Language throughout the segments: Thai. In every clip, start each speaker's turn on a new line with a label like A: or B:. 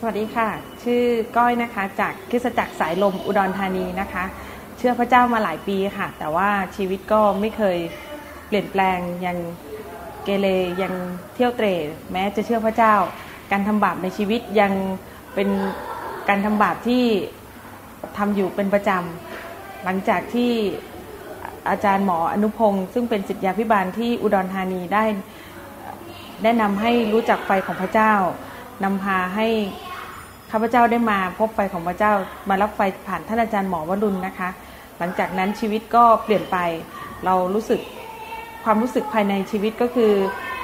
A: สวัสดีค่ะ ชื่อก้อยนะคะ จากคริสจักรสายลมอุดรธานีนะคะ เชื่อพระเจ้ามาหลายปีค่ะ แต่ว่าชีวิตก็ไม่เคยเปลี่ยนแปลงยังเกเรยังเที่ยวเตรแม้จะเชื่อพระเจ้า การทำบาปในชีวิตยังเป็นการทำบาปที่ทำอยู่เป็นประจำหลังจากที่อาจารย์หมออนุพงศ์ซึ่งเป็นศิษยาพิบาลที่อุดรธานีได้แนะนำให้รู้จักไฟของพระเจ้านำพาให้ ข้าพเจ้าได้มาพบไฟของพระเจ้ามารับไฟผ่านท่านอาจารย์หมอวรุณนะคะ หลังจากนั้นชีวิตก็เปลี่ยนไปเรารู้สึกความรู้สึกภายในชีวิตก็คือ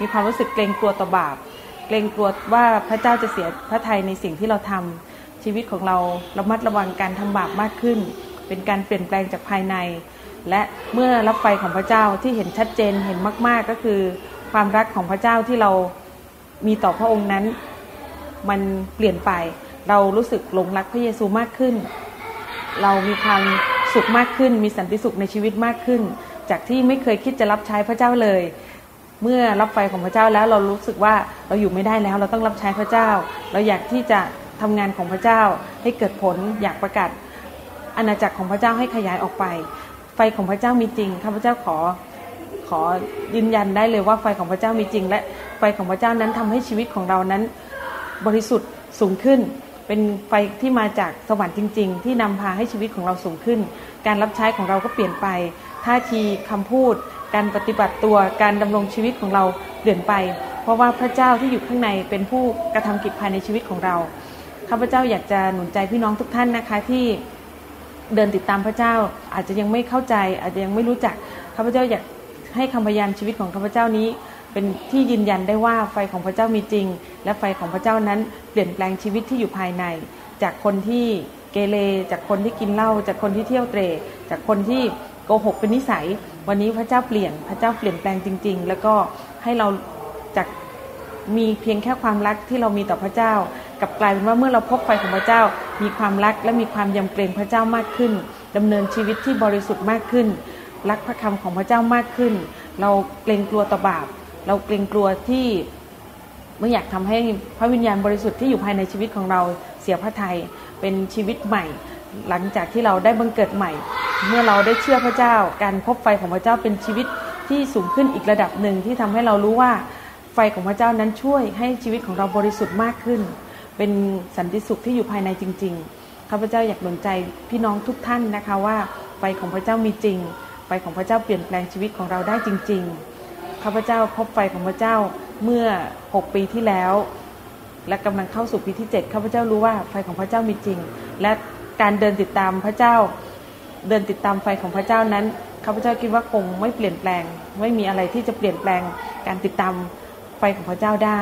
A: มีความรู้สึกเกรงกลัวต่อบาป เกรงกลัวว่าพระเจ้าจะเสียพระทัยในสิ่งที่เราทำชีวิตของเราระมัดระวังการทำบาปมากขึ้น เป็นการเปลี่ยนแปลงจากภายใน และเมื่อรับไฟของพระเจ้าที่เห็นชัดเจนเห็นมาก ๆ ก็คือ ความรักของพระเจ้าที่เรามีต่อพระองค์นั้น มันเปลี่ยนไป เรารู้สึกหลงรักพระเยซูมากขึ้น เรามีความสุขมากขึ้น มีสันติสุขในชีวิตมากขึ้น จากที่ไม่เคยคิดจะรับใช้พระเจ้าเลย เมื่อรับไฟของพระเจ้าแล้วเรารู้สึกว่าเราอยู่ไม่ได้แล้ว เราต้องรับใช้พระเจ้า เราอยากที่จะทำงานของพระเจ้าให้เกิดผลอยากประกาศอาณาจักรของพระเจ้าให้ขยายออกไป ไฟของพระเจ้ามีจริงข้าพเจ้าขอขอยืนยันได้เลยว่าไฟของพระเจ้ามีจริง และไฟของพระเจ้านั้นทำให้ชีวิตของเรานั้น บริสุทธิ์สูงขึ้น เป็นไฟที่มาจากสวรรค์จริง ๆ ที่นำพาให้ชีวิตของเราสูงขึ้น การรับใช้ของเราก็เปลี่ยนไป ท่าทีคำพูด การปฏิบัติตัวการดำรงชีวิตของเราเปลี่ยนไป เพราะว่าพระเจ้าที่อยู่ข้างในเป็นผู้กระทำกิจภายในชีวิตของเราข้าพเจ้าอยากจะหนุนใจพี่น้องทุกท่านนะคะที่เดินติดตามพระเจ้า อาจจะยังไม่เข้าใจ อาจจะยังไม่รู้จักข้าพเจ้าอยากให้คำพยานชีวิตของข้าพเจ้านี้ เป็นที่ยืนยันได้ว่าไฟของพระเจ้ามีจริง และไฟของพระเจ้านั้นเปลี่ยนแปลงชีวิตที่อยู่ภายใน จากคนที่เกเรจากคนที่กินเหล้าจากคนที่เที่ยวเตร่จากคนที่โกหกเป็นนิสัย วันนี้พระเจ้าเปลี่ยนพระเจ้าเปลี่ยนแปลงจริง ๆ แล้วก็ให้เราจากมีเพียงแค่ความรักที่เรามีต่อพระเจ้า กับกลายเป็นว่าเมื่อเราพบไฟของพระเจ้า มีความรักและมีความยำเกรงพระเจ้ามากขึ้นดำเนินชีวิตที่บริสุทธิ์มากขึ้น รักพระคำของพระเจ้ามากขึ้น เราเกรงกลัวต่อบาป เราเกรงกลัวที่ไม่อยากทำให้พระวิญญาณบริสุทธิ์ที่อยู่ภายในชีวิตของเราเสียพระทัยเป็นชีวิตใหม่ หลังจากที่เราได้บังเกิดใหม่ เมื่อเราได้เชื่อพระเจ้า การพบไฟของพระเจ้าเป็นชีวิตที่สูงขึ้นอีกระดับหนึ่งที่ทำให้เรารู้ว่าไฟของพระเจ้านั้นช่วยให้ชีวิตของเราบริสุทธิ์มากขึ้น เป็นสันติสุขที่อยู่ภายในจริง ๆ ข้าพเจ้าอยากหนุนใจพี่น้องทุกท่านนะคะว่าไฟของพระเจ้ามีจริง ไฟของพระเจ้าเปลี่ยนแปลงชีวิตของเราได้จริง ๆ ข้าพเจ้าพบไฟของพระเจ้าเมื่อ 6 ปีที่แล้ว และกำลังเข้าสู่ปีที่ 7 ข้าพเจ้ารู้ว่าไฟของพระเจ้ามีจริง และการเดินติดตามพระเจ้า เดินติดตามไฟของพระเจ้านั้นข้าพเจ้าคิดว่าคงไม่เปลี่ยนแปลง ไม่มีอะไรที่จะเปลี่ยนแปลงการติดตามไฟของพระเจ้าได้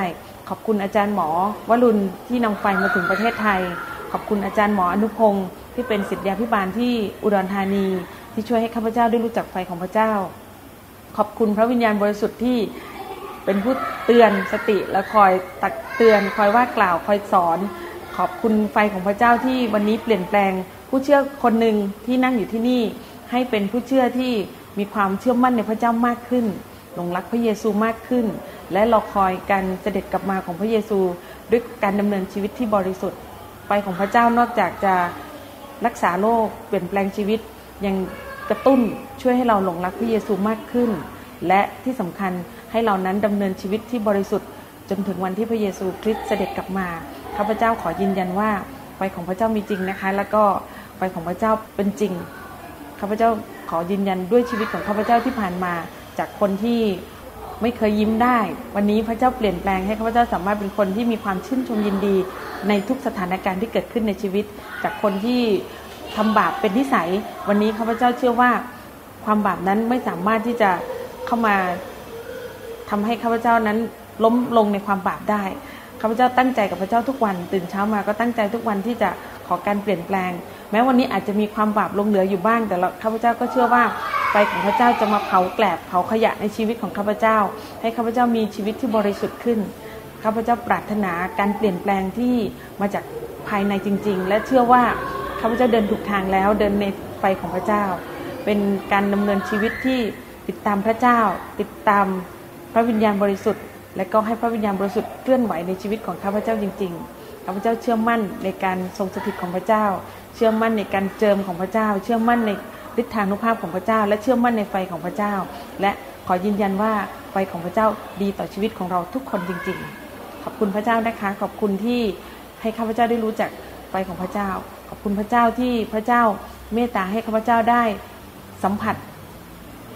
A: ขอบคุณอาจารย์หมอวรุณที่นำไฟมาถึงประเทศไทย ขอบคุณอาจารย์หมออนุพงศ์ที่เป็นศิษยาพิบาลที่อุดรธานี ที่ช่วยให้ข้าพเจ้าได้รู้จักไฟของพระเจ้า ขอบคุณพระวิญญาณบริสุทธิ์ที่เป็นผู้เตือนสติและคอยตักเตือนคอยว่ากล่าวคอยสอน ขอบคุณไฟของพระเจ้าที่วันนี้เปลี่ยนแปลง ผู้เชื่อคนหนึ่งที่นั่งอยู่ที่นี่ ให้เป็นผู้เชื่อที่มีความเชื่อมั่นในพระเจ้ามากขึ้นหลงรักพระเยซูมากขึ้น และรอคอยการเสด็จกลับมาของพระเยซูด้วยการดำเนินชีวิตที่บริสุทธิ์ไฟของพระเจ้านอกจากจะรักษาโรคเปลี่ยนแปลงชีวิตยัง กระตุ้นช่วยให้เราหลงรักพระเยซูมากขึ้น และที่สำคัญให้เรานั้นดำเนินชีวิตที่บริสุทธิ์ จนถึงวันที่พระเยซูคริสต์เสด็จกลับมาข้าพเจ้าขอยืนยันว่าไฟของพระเจ้ามีจริงนะคะ แล้วก็ไฟของพระเจ้าเป็นจริงข้าพเจ้าขอยืนยันด้วยชีวิตของข้าพเจ้าที่ผ่านมา จากคนที่ไม่เคยยิ้มได้ วันนี้พระเจ้าเปลี่ยนแปลงให้ข้าพเจ้าสามารถเป็นคนที่มีความชื่นชมยินดี ในทุกสถานการณ์ที่เกิดขึ้นในชีวิต จากคนที่ ทำบาปเป็นนิสัย วันนี้ข้าพเจ้าเชื่อว่าความบาปนั้นไม่สามารถที่จะเข้ามาทำให้ข้าพเจ้านั้นล้มลงในความบาปได้ข้าพเจ้าตั้งใจกับพระเจ้าทุกวันตื่นเช้ามาก็ตั้งใจทุกวันที่จะขอการเปลี่ยนแปลง แม้วันนี้อาจจะมีความบาปลงเหลืออยู่บ้าง แต่ข้าพเจ้าก็เชื่อว่าไฟของพระเจ้าจะมาเผาแกลบเผาขยะในชีวิตของข้าพเจ้า ให้ข้าพเจ้ามีชีวิตที่บริสุทธิ์ขึ้นข้าพเจ้าปรารถนาการเปลี่ยนแปลงที่มาจากภายในจริง ๆ และเชื่อว่า ข้าพเจ้าเดินถูกทางแล้ว เดินในไฟของพระเจ้า เป็นการดำเนินชีวิตที่ติดตามพระเจ้า ติดตามพระวิญญาณบริสุทธิ์ และก็ให้พระวิญญาณบริสุทธิ์เคลื่อนไหวในชีวิตของข้าพเจ้าจริง ๆ ข้าพเจ้าเชื่อมั่นในการทรงสถิตของพระเจ้า เชื่อมั่นในการเจิมของพระเจ้า เชื่อมั่นในฤทธานุภาพของพระเจ้า และเชื่อมั่นในไฟของพระเจ้า และขอยืนยันว่าไฟของพระเจ้าดีต่อชีวิตของเราทุกคนจริง ๆ ขอบคุณพระเจ้านะคะ ขอบคุณที่ให้ข้าพเจ้าได้รู้จักไฟของพระเจ้า อบคุณพระเจ้าที่พระเจ้าเมตตาให้ข้าพเจ้าได้สัมผัส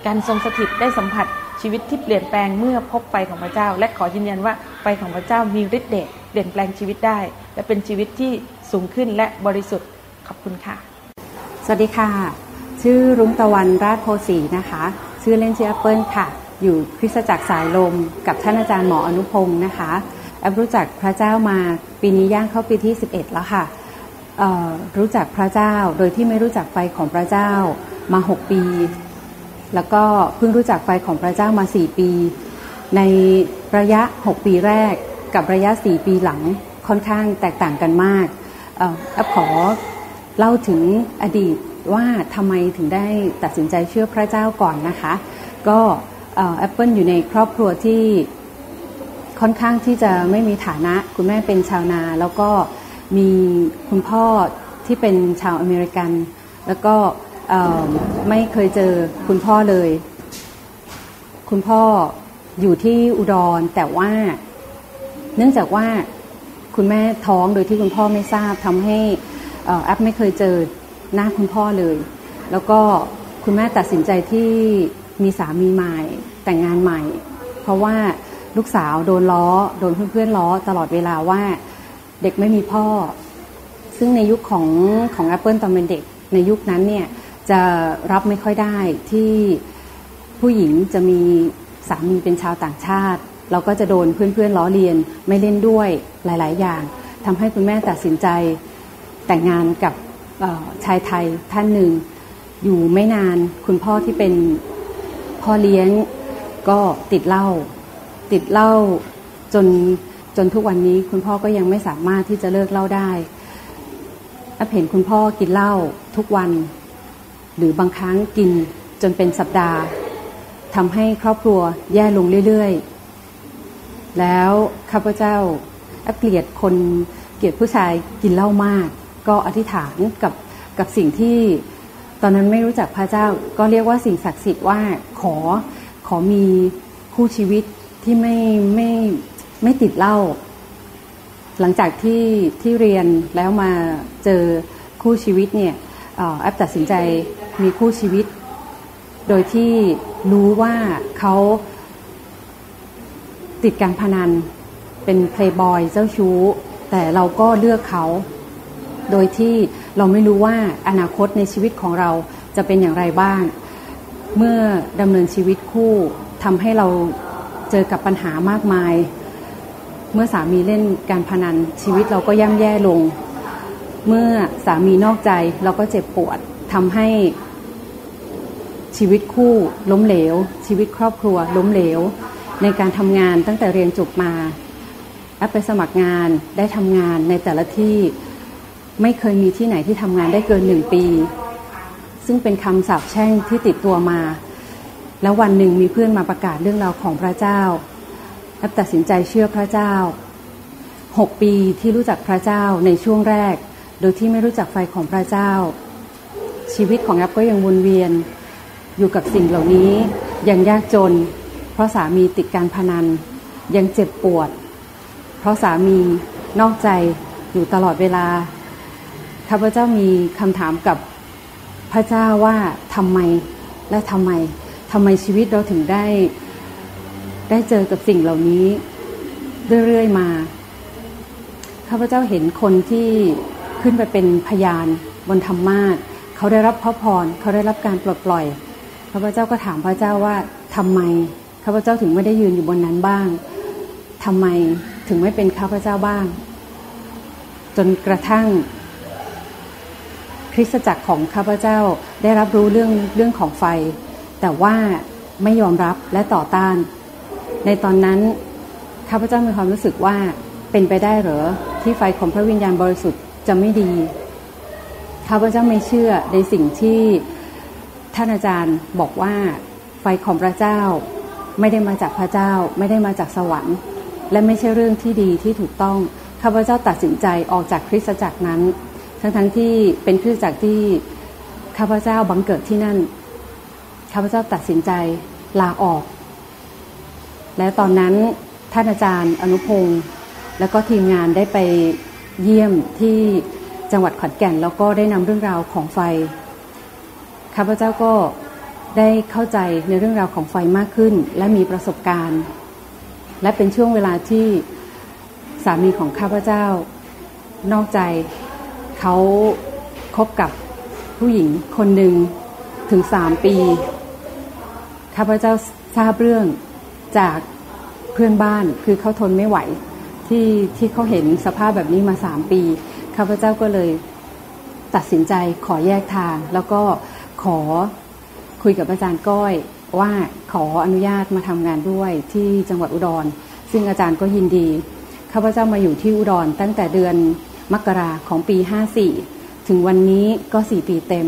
A: การทรงสถิตได้สัมผัสชีวิตที่เปลี่ยนแปลงเมื่อพบไฟของพระเจ้า และขอยืนยันว่าไฟของพระเจ้ามีฤทธิ์เดชเปลี่ยนแปลงชีวิตได้ และเป็นชีวิตที่สูงขึ้นและบริสุทธิ์ขอบคุณค่ะ
B: สวัสดีค่ะ ชื่อรุ้งตะวันราชโพสีนะคะ ชื่อเล่นชื่อแอปเปิลค่ะ อยู่คริสตจักรสายลม กับท่านอาจารย์หมออนุพงศ์นะคะแอปรู้จักพระเจ้ามาปีนี้ย่างเข้าปีที่ 11 แล้วค่ะ รู้จักพระเจ้าโดยที่ไม่รู้จักไฟของพระเจ้ามา6ปี แล้วก็เพิ่งรู้จักไฟของพระเจ้ามา4ปี ในระยะ6ปีแรกกับระยะ4ปีหลังค่อนข้างแตกต่างกันมากแอปขอเล่าถึงอดีตว่าทำไมถึงได้ตัดสินใจเชื่อพระเจ้าก่อนนะคะ ก็แอปเปิลอยู่ในครอบครัวที่ค่อนข้างที่จะไม่มีฐานะคุณแม่เป็นชาวนาแล้วก็ มีคุณพ่อที่เป็นชาวอเมริกัน แล้วก็ไม่เคยเจอคุณพ่อเลย คุณพ่ออยู่ที่อุดรแต่ว่า เนื่องจากว่าคุณแม่ท้องโดยที่คุณพ่อไม่ทราบทำให้แอปไม่เคยเจอหน้าคุณพ่อเลย แล้วก็คุณแม่ตัดสินใจที่มีสามีใหม่แต่งงานใหม่ เพราะว่าลูกสาวโดนล้อ โดนเพื่อนๆล้อตลอดเวลาว่า เด็กไม่มีพ่อ ซึ่งในยุคของของ Apple ตอนเป็นเด็ก ในยุคนั้นเนี่ยจะรับไม่ค่อยได้ที่ผู้หญิงจะมีสามีเป็นชาวต่างชาติ เราก็จะโดนเพื่อนๆล้อเลียนไม่เล่นด้วยหลาย ๆ อย่างทำให้คุณแม่ตัดสินใจแต่งงานกับชายไทยท่านหนึ่ง อยู่ไม่นานคุณพ่อที่เป็นพ่อเลี้ยงก็ติดเหล้าติดเหล้าจน จนทุกวันนี้คุณพ่อก็ยังไม่สามารถที่จะเลิกเหล้าได้อเห็นคุณพ่อกินเหล้าทุกวัน หรือบางครั้งกินจนเป็นสัปดาห์ทำให้ครอบครัวแย่ลงเรื่อยๆ แล้วข้าพเจ้าเกลียดคนเกลียดผู้ชายกินเหล้ามาก ก็อธิษฐานกับกับสิ่งที่ตอนนั้นไม่รู้จักพระเจ้าก็เรียกว่าสิ่งศักดิ์สิทธิ์ว่าขอขอมีคู่ชีวิตที่ไม่ไม่ ไม่ติดเหล้าหลังจากที่ที่เรียนแล้วมาเจอคู่ชีวิตเนี่ยแอปตัดสินใจมีคู่ชีวิต โดยที่รู้ว่าเขาติดการพนันเป็นเพลย์บอยเจ้าชู้ แต่เราก็เลือกเขา โดยที่เราไม่รู้ว่าอนาคตในชีวิตของเราจะเป็นอย่างไรบ้าง เมื่อดำเนินชีวิตคู่ทำให้เราเจอกับปัญหามากมาย เมื่อสามีเล่นการพนันชีวิตเราก็ย่ำแย่ลง เมื่อสามีนอกใจเราก็เจ็บปวดทำให้ชีวิตคู่ล้มเหลว ชีวิตครอบครัวล้มเหลว ในการทำงานตั้งแต่เรียนจบมาแอปไปสมัครงานได้ทำงานในแต่ละที่ไม่เคยมีที่ไหนที่ทำงานได้เกินหนึ่งปี ซึ่งเป็นคำสาปแช่งที่ติดตัวมา แล้ววันหนึ่งมีเพื่อนมาประกาศเรื่องราวของพระเจ้า แอปตัดสินใจเชื่อพระเจ้าหกปีที่รู้จักพระเจ้าในช่วงแรก โดยที่ไม่รู้จักไฟของพระเจ้า ชีวิตของแอปก็ยังวนเวียนอยู่กับสิ่งเหล่านี้ ยังยากจน เพราะสามีติดการพนัน ยังเจ็บปวด เพราะสามีนอกใจอยู่ตลอดเวลาข้าพเจ้ามีคำถามกับพระเจ้าว่าทำไมและทำไมทำไมชีวิตเราถึงได้ ได้เจอกับสิ่งเหล่านี้เรื่อยๆมา ข้าพเจ้าเห็นคนที่ขึ้นไปเป็นพยานบนธรรมาสเขาได้รับพระพร เขาได้รับการปลดปล่อย ข้าพเจ้าก็ถามพระเจ้าว่าทำไมข้าพเจ้าถึงไม่ได้ยืนอยู่บนนั้นบ้างทำไมถึงไม่เป็นข้าพเจ้าบ้าง จนกระทั่งคริสตจักรของข้าพเจ้าได้รับรู้เรื่องเรื่องของไฟ แต่ว่าไม่ยอมรับและต่อต้าน ในตอนนั้นข้าพเจ้ามีความรู้สึกว่าเป็นไปได้หรือที่ไฟของพระวิญญาณบริสุทธิ์จะไม่ดีข้าพเจ้าไม่เชื่อในสิ่งที่ท่านอาจารย์บอกว่าไฟของพระเจ้าไม่ได้มาจากพระเจ้า ไม่ได้มาจากสวรรค์ และไม่ใช่เรื่องที่ดีที่ถูกต้องข้าข้าพเจ้าตัดสินใจออกจากคริสตจักรนั้น ทั้งๆทที่เป็นคริสตจักรที่ข้าพเจ้าบังเกิดที่นั่นข้าพเจ้าตัดสินใจลาออก และตอนนั้นท่านอาจารย์อนุพงศ์แล้วก็ทีมงานได้ไปเยี่ยมที่จังหวัดขอนแก่น แล้วก็ได้นำเรื่องราวของไฟข้าพเจ้าก็ได้เข้าใจในเรื่องราวของไฟมากขึ้น และมีประสบการณ์ และเป็นช่วงเวลาที่สามีของข้าพเจ้านอกใจเขาคบกับผู้หญิงคนหนึ่งถึงสามปี ข้าพเจ้าทราบเรื่อง จากเพื่อนบ้านคือเขาทนไม่ไหวที่ที่เขาเห็นสภาพแบบนี้มาสามปีข้าพเจ้าก็เลยตัดสินใจขอแยกทาง แล้วก็ขอคุยกับอาจารย์ก้อยว่าขออนุญาตมาทำงานด้วยที่จังหวัดอุดร ซึ่งอาจารย์ก็ยินดีข้าพเจ้ามาอยู่ที่อุดรตั้งแต่เดือนมกราของปี 54 ถึงวันนี้ก็ 4 ปีเต็ม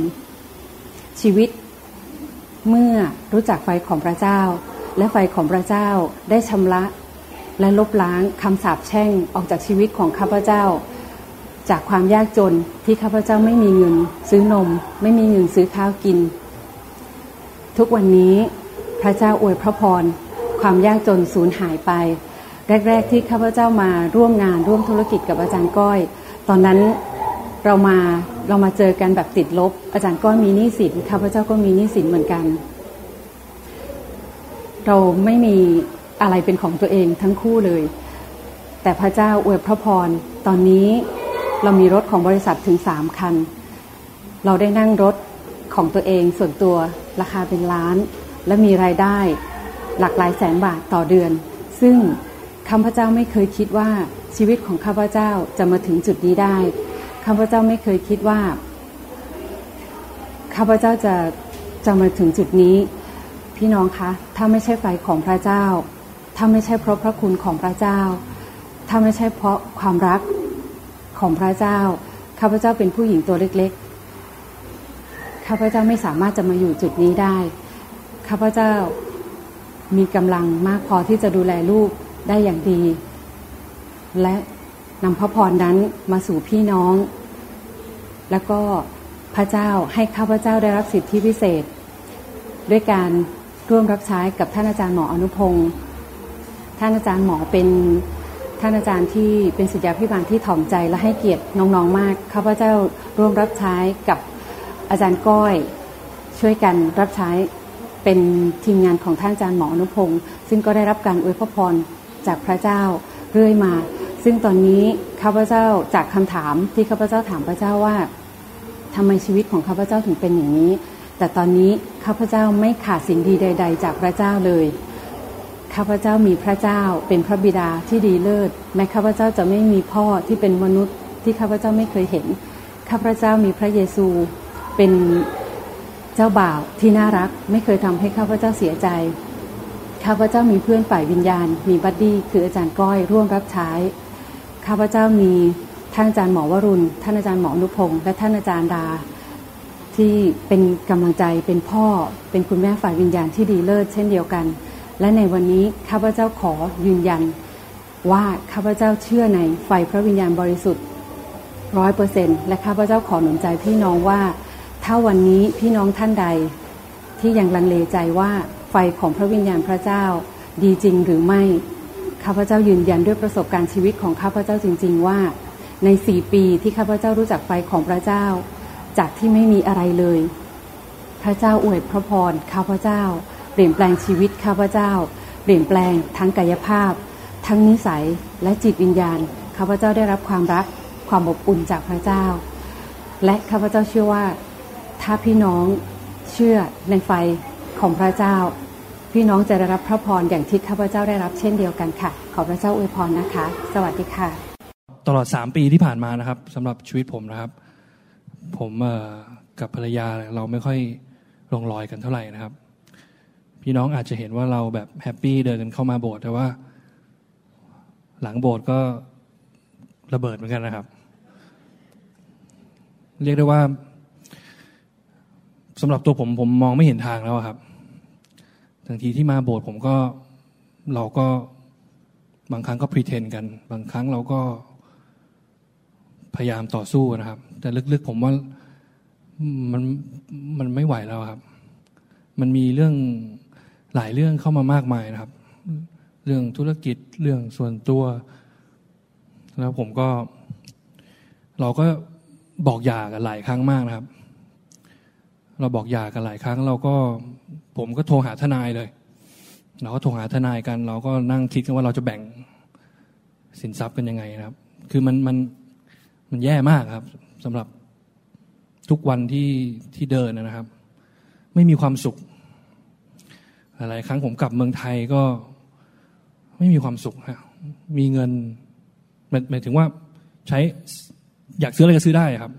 B: ชีวิตเมื่อรู้จักไฟของพระเจ้า และไฟของพระเจ้าได้ชำระและลบล้างคำสาปแช่งออกจากชีวิตของข้าพเจ้า จากความยากจนที่ข้าพเจ้าไม่มีเงิน ซื้อนม ไม่มีเงินซื้อข้าวกิน ทุกวันนี้พระเจ้าอวยพระพร ความยากจนสูญหายไป แรก ๆ ที่ข้าพเจ้ามาร่วมงานร่วมธุรกิจกับอาจารย์ก้อย ตอนนั้นเรามาเรามาเจอกันแบบติดลบ อาจารย์ก้อยมีหนี้สินข้าพเจ้าก็มีหนี้สินเหมือนกัน เราไม่มีอะไรเป็นของตัวเองทั้งคู่เลย แต่พระเจ้าอวยพระพร ตอนนี้เรามีรถของบริษัทถึงสามคัน เราได้นั่งรถของตัวเองส่วนตัวราคาเป็นล้าน และมีรายได้หลักหลายแสนบาทต่อเดือน ซึ่งข้าพเจ้าไม่เคยคิดว่าชีวิตของข้าพเจ้าจะมาถึงจุดนี้ได้ข้าพเจ้าไม่เคยคิดว่าข้าพเจ้าจะจะมาถึงจุดนี้ พี่น้องคะ ถ้าไม่ใช่ไฟของพระเจ้า ถ้าไม่ใช่เพราะพระคุณของพระเจ้า ถ้าไม่ใช่เพราะความรักของพระเจ้า ข้าพเจ้าเป็นผู้หญิงตัวเล็กๆ ข้าพเจ้าไม่สามารถจะมาอยู่จุดนี้ได้ ข้าพเจ้ามีกำลังมากพอที่จะดูแลลูกได้อย่างดี และนำพระพรนั้นมาสู่พี่น้อง แล้วก็พระเจ้าให้ข้าพเจ้าได้รับสิทธิพิเศษ ด้วยการ ร่วมรับใช้กับท่านอาจารย์หมออนุพงศ์ท่านอาจารย์หมอเป็นท่านอาจารย์ที่เป็นศิษยาพิบาลที่ถ่อมใจและให้เกียรติน้องๆมากข้าพเจ้าร่วมรับใช้กับอาจารย์ก้อย ช่วยกันรับใช้เป็นทีมงานของท่านอาจารย์หมออนุพงศ์ซึ่งก็ได้รับการอวยพรจากพระเจ้าเรื่อยมา ซึ่งตอนนี้ข้าพเจ้าจากคำถามที่ข้าพเจ้าถามพระเจ้าว่าทำไมชีวิตของข้าพเจ้าถึงเป็นอย่างนี้ แต่ตอนนี้ข้าพเจ้าไม่ขาดสิ่งดีใด ๆ จากพระเจ้าเลยข้าพเจ้ามีพระเจ้าเป็นพระบิดาที่ดีเลิศแม้ข้าพเจ้าจะไม่มีพ่อที่เป็นมนุษย์ที่ข้าพเจ้าไม่เคยเห็นข้าพเจ้ามีพระเยซูเป็นเจ้าบ่าวที่น่ารัก ไม่เคยทำให้ข้าพเจ้าเสียใจข้าพเจ้ามีเพื่อนฝ่ายวิญญาณ มีบัดดี้คืออาจารย์ก้อยร่วมรับใช้ข้าพเจ้ามีท่านอาจารย์หมอวรุณ ท่านอาจารย์หมอนุพงศ์และท่านอาจารย์ดา ที่เป็นกำลังใจเป็นพ่อ เป็นคุณแม่ฝ่ายวิญญาณที่ดีเลิศเช่นเดียวกัน และในวันนี้ข้าพเจ้าขอยืนยัน ว่าข้าพเจ้าเชื่อในไฟพระวิญญาณบริสุทธิ์ร้อยเปอร์เซ็นต์และข้าพเจ้าขอหนุนใจพี่น้องว่า ถ้าวันนี้พี่น้องท่านใด ที่ยังลังเลใจว่าไฟของพระวิญญาณพระเจ้าดีจริงหรือไม่ข้าพเจ้ายืนยันด้วยประสบการณ์ชีวิตของข้าพเจ้าจริง ๆ ว่า ในสี่ปีที่ข้าพเจ้ารู้จักไฟของพระเจ้า จากที่ไม่มีอะไรเลย พระเจ้าอวยพระพรข้าพเจ้า เปลี่ยนแปลงชีวิตข้าพเจ้า เปลี่ยนแปลงทั้งกายภาพ ทั้งนิสัยและจิตวิญญาณข้าพเจ้าได้รับความรักความอบอุ่นจากพระเจ้า และข้าพเจ้าเชื่อว่า ถ้าพี่น้องเชื่อในไฟของพระเจ้า พี่น้องจะได้รับพระพรอย่างที่ข้าพเจ้าได้รับเช่นเดียวกันค่ะ ขอพระเจ้าอวยพรนะคะ สวัสดีค่ะ
C: ตลอดสามปีที่ผ่านมานะครับสำหรับชีวิตผมนะครับ ผมกับภรรยาเราไม่ค่อยลงรอยกันเท่าไหร่นะครับ พี่น้องอาจจะเห็นว่าเราแบบ happy เดินกันเข้ามาโบสถ์แต่ว่า หลังโบสถ์ก็ระเบิดเหมือนกันนะครับ เรียกได้ว่าสำหรับตัวผมผมมองไม่เห็นทางแล้วครับทันทีที่มาโบสถ์ผมก็เราก็บางครั้งก็พรีเทนกัน บางครั้งเราก็พยายามต่อสู้นะครับ แต่ลึกๆ ผมว่ามันมันไม่ไหวแล้วครับ มันมีเรื่องหลายเรื่องเข้ามามากมายนะครับ เรื่องธุรกิจเรื่องส่วนตัว แล้วผมก็ เราก็บอกหย่ากันหลายครั้งมากนะครับ เราบอกหย่ากันหลายครั้ง เราก็ผมก็โทรหาทนายเลย เราก็โทรหาทนายกัน เราก็นั่งคิดกันว่าเราจะแบ่งสินทรัพย์กันยังไงนะครับ คือมันมันมันแย่มากครับ สำหรับทุกวันที่ที่เดินนะครับ ไม่มีความสุขหลายครั้งผมกลับเมืองไทยก็ไม่มีความสุขฮะมีเงินหมายถึงว่าใช้อยากซื้ออะไรก็ซื้อได้ครับ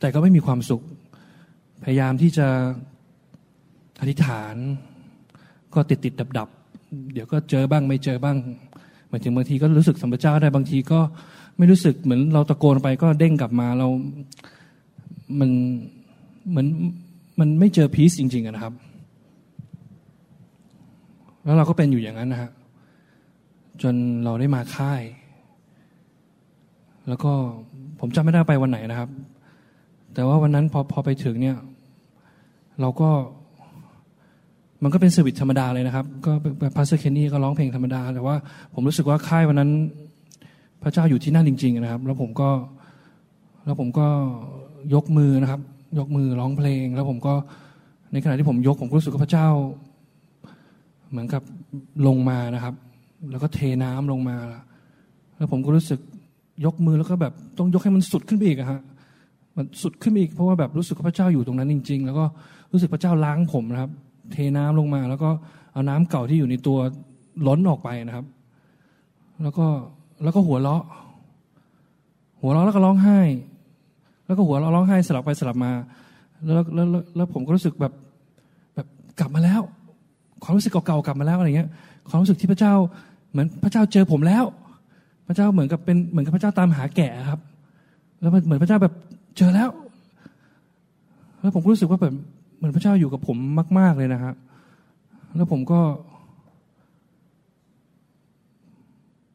C: แต่ก็ไม่มีความสุข พยายามที่จะอธิษฐาน ก็ติดติดดับดับเดี๋ยวก็เจอบ้างไม่เจอบ้างหมายถึงบางทีก็รู้สึกสัมปเจ้าได้บางทีก็ ไม่รู้สึกเหมือนเราตะโกนไปก็เด้งกลับมาเรา มันเหมือนมันไม่เจอพีซจริง ๆนะครับ แล้วเราก็เป็นอยู่อย่างนั้นนะฮะจนเราได้มาค่าย แล้วก็ผมจำไม่ได้ไปวันไหนนะครับ แต่ว่าวันนั้นพอพอไปถึงเนี่ย เราก็มันก็เป็นสวิตธรรมดาเลยนะครับ ก็พาสเซอร์เคนนี่ก็ร้องเพลงธรรมดา แต่ว่าผมรู้สึกว่าค่ายวันนั้น พระเจ้าอยู่ที่นั่นจริง ๆ นะครับ แล้วผมก็แล้วผมก็ยกมือนะครับ ยกมือร้องเพลง แล้วผมก็ในขณะที่ผมยกผมรู้สึกว่าพระเจ้า เหมือนกับลงมานะครับ แล้วก็เทน้ำลงมา แล้วผมก็รู้สึกยกมือแล้วก็แบบต้องยกให้มันสุดขึ้นไปอีกอะฮะมันสุดขึ้นไปอีกเพราะว่าแบบรู้สึกว่าพระเจ้าอยู่ตรงนั้นจริง ๆ แล้วก็รู้สึกพระเจ้าล้างผมนะครับ เทน้ำลงมา แล้วก็เอาน้ำเก่าที่อยู่ในตัวล้นออกไปนะครับ แล้วก็ แล้วก็หัวเราะ หัวเราะแล้วก็ร้องไห้ แล้วก็หัวเราะร้องไห้สลับไปสลับมาแล้วแล้วแล้วแล้วผมก็รู้สึกแบบแบบกลับมาแล้ว ความรู้สึกเก่าๆกลับมาแล้วอะไรเงี้ย ความรู้สึกที่พระเจ้า เหมือนพระเจ้าเจอผมแล้ว พระเจ้าเหมือนกับเป็นเหมือนกับพระเจ้าตามหาแก่ครับ แล้วเหมือนพระเจ้าแบบเจอแล้ว แล้วผมก็รู้สึกว่าแบบเหมือนพระเจ้าอยู่กับผมมาก ๆเลยนะครับ แล้วผมก็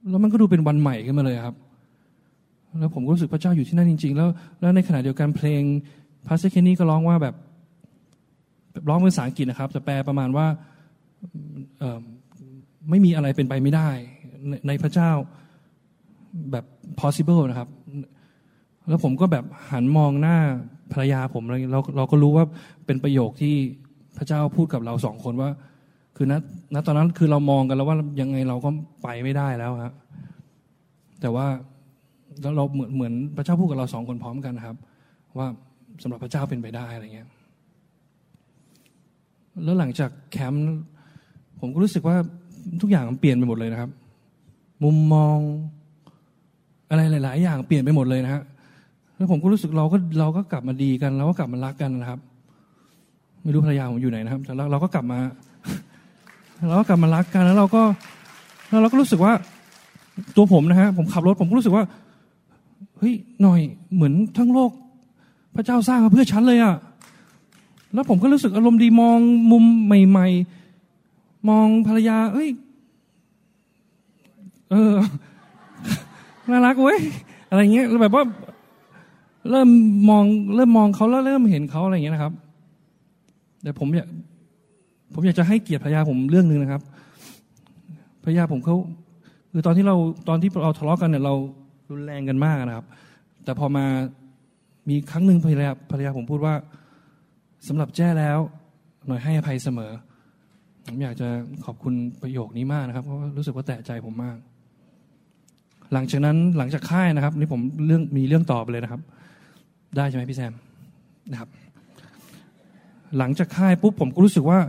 C: แล้วมันก็ดูเป็นวันใหม่ขึ้นมาเลยครับ แล้วผมก็รู้สึกพระเจ้าอยู่ที่นั่นจริง ๆ แล้ว แล้วในขณะเดียวกันเพลงพาสเคนนี่ก็ร้องว่าแบบร้องเป็นภาษาอังกฤษนะครับ แต่แปลประมาณว่าไม่มีอะไรเป็นไปไม่ได้ ในพระเจ้าแบบ possible นะครับ แล้วผมก็แบบหันมองหน้าภรรยาผมเราเราก็รู้ว่าเป็นประโยคที่พระเจ้าพูดกับเราสองคนว่า คือณณตอนนั้นคือเรามองกันแล้วว่ายังไงเราก็ไปไม่ได้แล้วครับแต่ว่าแล้วเราเหมือนเหมือนพระเจ้าพูดกับเราสองคนพร้อมกันครับ ว่าสำหรับพระเจ้าเป็นไปได้อะไรเงี้ย แล้วหลังจากแคมป์ผมก็รู้สึกว่าทุกอย่างมันเปลี่ยนไปหมดเลยนะครับ มุมมองอะไรหลาย ๆ อย่างเปลี่ยนไปหมดเลยนะฮะแล้วผมก็รู้สึกเราก็เราก็กลับมาดีกันเราก็กลับมารักกันนะครับ ไม่รู้ภรรยาผมอยู่ไหนนะครับแต่เราก็กลับมา เราก็กลับมารักกันแล้วเราก็แล้วเราก็รู้สึกว่าตัวผมนะฮะผมขับรถผมก็รู้สึกว่าเฮ้ยหน่อยเหมือนทั้งโลก พระเจ้าสร้างมาเพื่อฉันเลยอะแล้วผมก็รู้สึกอารมณ์ดีมองมุมใหม่ ๆ มองภรรยา เอ้ย เออน่ารักเว้ยอะไรเงี้ยแบบว่าเริ่มมองเริ่มมองเขาแล้วเริ่มเห็นเขาอะไรเงี้ยนะครับ แต่ผมอยาก ผมอยากจะให้เกียรติภรรยาผมเรื่องหนึ่งนะครับภรรยาผมเขาคือตอนที่เราตอนที่เราทะเลาะกันเนี่ยเรารุนแรงกันมากนะครับ แต่พอมามีครั้งหนึ่งภรรยาภรรยาผมพูดว่าสำหรับแจ้แล้ว หน่อยให้อภัยเสมอ ผมอยากจะขอบคุณประโยคนี้มากนะครับ เพราะรู้สึกว่าแตะใจผมมาก หลังจากนั้นหลังจากค่ายนะครับ นี่ผมเรื่องมีเรื่องตอบเลยนะครับ ได้ใช่ไหมพี่แซมนะครับ หลังจากค่ายปุ๊บผมก็รู้สึกว่า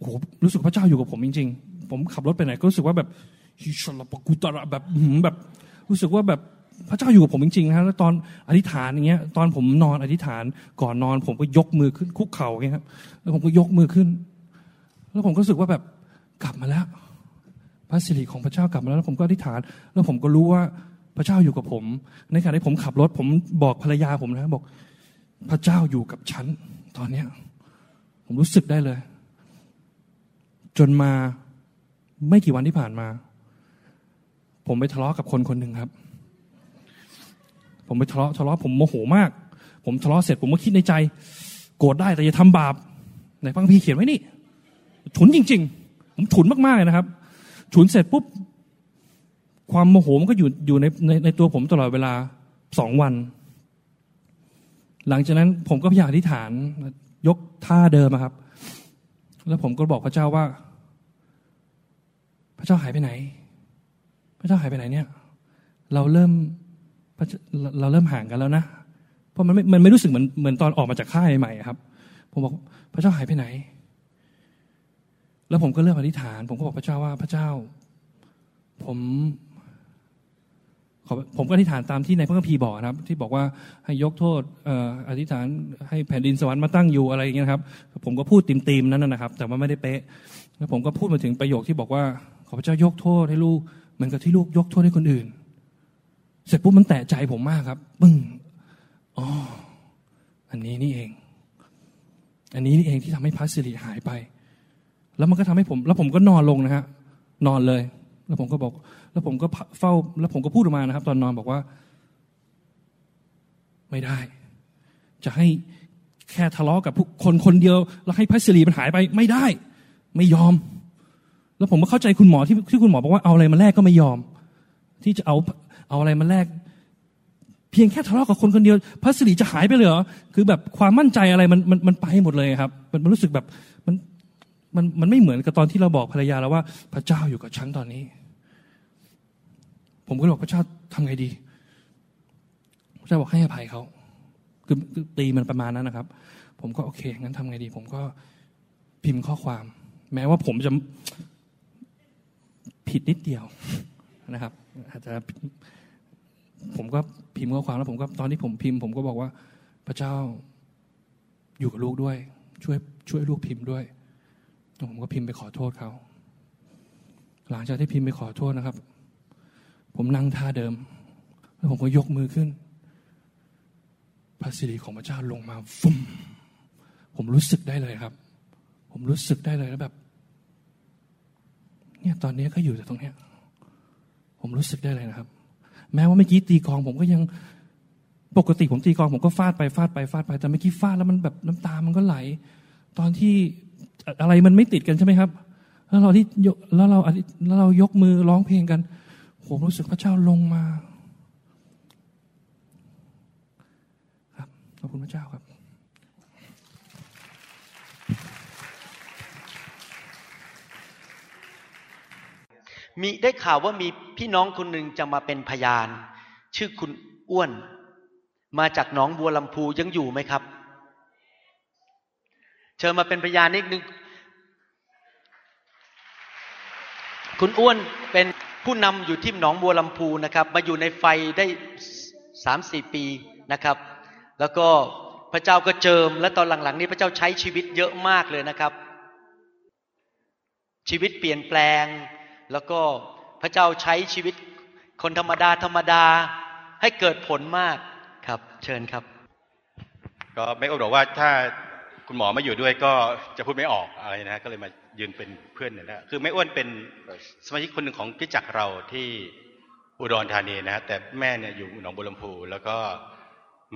C: โอ้โหรู้สึกพระเจ้าอยู่กับผมจริง ๆ ผมขับรถไปไหนก็รู้สึกว่าแบบฮิชลปกุตระแบบแบบรู้สึกว่าแบบพระเจ้าอยู่กับผมจริงๆนะแล้วตอนอธิษฐานอย่างเงี้ย ตอนผมนอนอธิษฐานก่อนนอน ผมก็ยกมือขึ้นคุกเข่าอย่างเงี้ยครับแล้วผมก็ยกมือขึ้น แล้วผมก็รู้สึกว่าแบบกลับมาแล้ว พระสิริของพระเจ้ากลับมาแล้วแล้วผมก็อธิษฐาน แล้วผมก็รู้ว่าพระเจ้าอยู่กับผม ในขณะที่ผมขับรถ ผมบอกภรรยาผมนะบอก พระเจ้าอยู่กับฉันตอนเนี้ย ผมรู้สึกได้เลย จนมาไม่กี่วันที่ผ่านมา ผมไปทะเลาะกับคนคนหนึ่งครับ ผมไปทะเลาะทะเลาะผมโมโหมาก ผมทะเลาะเสร็จผมก็คิดในใจ โกรธได้แต่อย่าทำบาปในพระคัมภีร์เขียนไว้นี่ ฉุนจริง ๆ ผมฉุนมากๆเลยนะครับ ฉุนเสร็จปุ๊บ ความโมโหมันก็อยู่อยู่ในในในตัวผมตลอดเวลาสองวัน หลังจากนั้นผมก็พยายามอธิษฐานยกท่าเดิมครับ แล้วผมก็บอกพระเจ้าว่า พระเจ้าหายไปไหน พระเจ้าหายไปไหนเนี่ย เราเริ่มเราเริ่มห่างกันแล้วนะ เพราะมันไม่มันไม่รู้สึกเหมือนเหมือนตอนออกมาจากค่ายใหม่ครับ ผมบอกพระเจ้าหายไปไหน แล้วผมก็เริ่มอธิษฐาน ผมก็บอกพระเจ้าว่าพระเจ้า ผม ผมก็อธิษฐานตามที่ในพระคัมภีร์บอกนะครับ ที่บอกว่าให้ยกโทษอธิษฐานให้แผ่นดินสวรรค์มาตั้งอยู่อะไรอย่างเงี้ยครับ ผมก็พูดติมๆนั้นนะครับ แต่ว่าไม่ได้เป๊ะแล้วผมก็พูดมาถึงประโยคที่บอกว่าขอพระเจ้ายกโทษให้ลูกเหมือนกับที่ลูกยกโทษให้คนอื่น เสร็จปุ๊บมันแตะใจผมมากครับปึ้งอ๋ออันนี้นี่เอง อันนี้นี่เองที่ทำให้พระสิริหายไป แล้วมันก็ทำให้ผม แล้วผมก็นอนลงนะฮะนอนเลย แล้วผมก็บอก แล้วผมก็เฝ้า แล้วผมก็พูดออกมานะครับ ตอนนอนบอกว่า ไม่ได้ จะให้แค่ทะเลาะกับคนคนเดียว แล้วให้พัสรีมันหายไป ไม่ได้ ไม่ยอม แล้วผมก็เข้าใจคุณหมอที่ที่คุณหมอบอกว่าเอาอะไรมาแลกก็ไม่ยอม ที่จะเอาเอาอะไรมาแลกเพียงแค่ทะเลาะกับคนคนเดียวพัสรีจะหายไปเลยเหรอคือแบบความมั่นใจอะไรมันมันมันไปหมดเลยครับ มันมันรู้สึกแบบมันมันมันไม่เหมือนกับตอนที่เราบอกภรรยาเราว่า พระเจ้าอยู่กับฉันตอนนี้ ผมก็บอกพระเจ้าทำไงดี พระเจ้าบอกให้อภัยเขาคือตีมันประมาณนั้นนะครับ ผมก็โอเคงั้นทำไงดี ผมก็พิมพ์ข้อความ แม้ว่าผมจะผิดนิดเดียวนะครับ อาจจะผมก็พิมพ์ข้อความแล้วผมก็ตอนที่ผมพิมพ์ ผมก็บอกว่า พระเจ้าอยู่กับลูกด้วย ช่วยช่วยลูกพิมพ์ด้วยผมก็พิมพ์ไปขอโทษเขา หลังจากที่พิมพ์ไปขอโทษนะครับ ผมนั่งท่าเดิม แล้วผมก็ยกมือขึ้น พระสิริของพระเจ้าลงมาฟุ่มผมรู้สึกได้เลยครับ ผมรู้สึกได้เลยแล้วแบบ เนี่ยตอนนี้ก็อยู่แต่ตรงเนี้ย ผมรู้สึกได้เลยนะครับ แม้ว่าเมื่อกี้ตีกอง ผมก็ยังปกติผมตีกองผมก็ฟาดไปฟาดไปฟาดไปแต่เมื่อกี้ฟาดแล้วมันแบบน้ำตามันก็ไหล ตอนที่อะไรมันไม่ติดกันใช่ไหมครับ แล้วเราที่แล้วเราแล้วเรายกมือร้องเพลงกัน ผมรู้สึกพระเจ้าลงมาครับขอบคุณพระเจ้าครับ
D: มีได้ข่าวว่ามีพี่น้องคนหนึ่งจะมาเป็นพยาน ชื่อคุณอ้วน มาจากหนองบัวลำพูยังอยู่ไหมครับ เชิญมาเป็นพยานนิดนึง คุณอ้วนเป็น ผู้นำอยู่ที่หนองบัวลำพูนะครับ มาอยู่ในไฟได้สามสี่ปีนะครับ แล้วก็พระเจ้าก็เจิม และตอนหลังๆ นี้พระเจ้าใช้ชีวิตเยอะมากเลยนะครับ ชีวิตเปลี่ยนแปลง แล้วก็พระเจ้าใช้ชีวิตคนธรรมดาธรรมดาให้เกิดผลมากครับ เชิญครับ
E: ก็ไม่อบบอกว่าถ้าคุณหมอไมาอยู่ด้วยก็จะพูดไม่ออกอะไรนะก็เลยมา ยืนเป็นเพื่อนเนี่ยนะคือไม่อ้วนเป็นสมาชิกคนหนึ่งของพิจักเราที่อุดรธานีนะฮะแต่แม่เนี่ยอยู่หนองบัวลำพูแล้วก็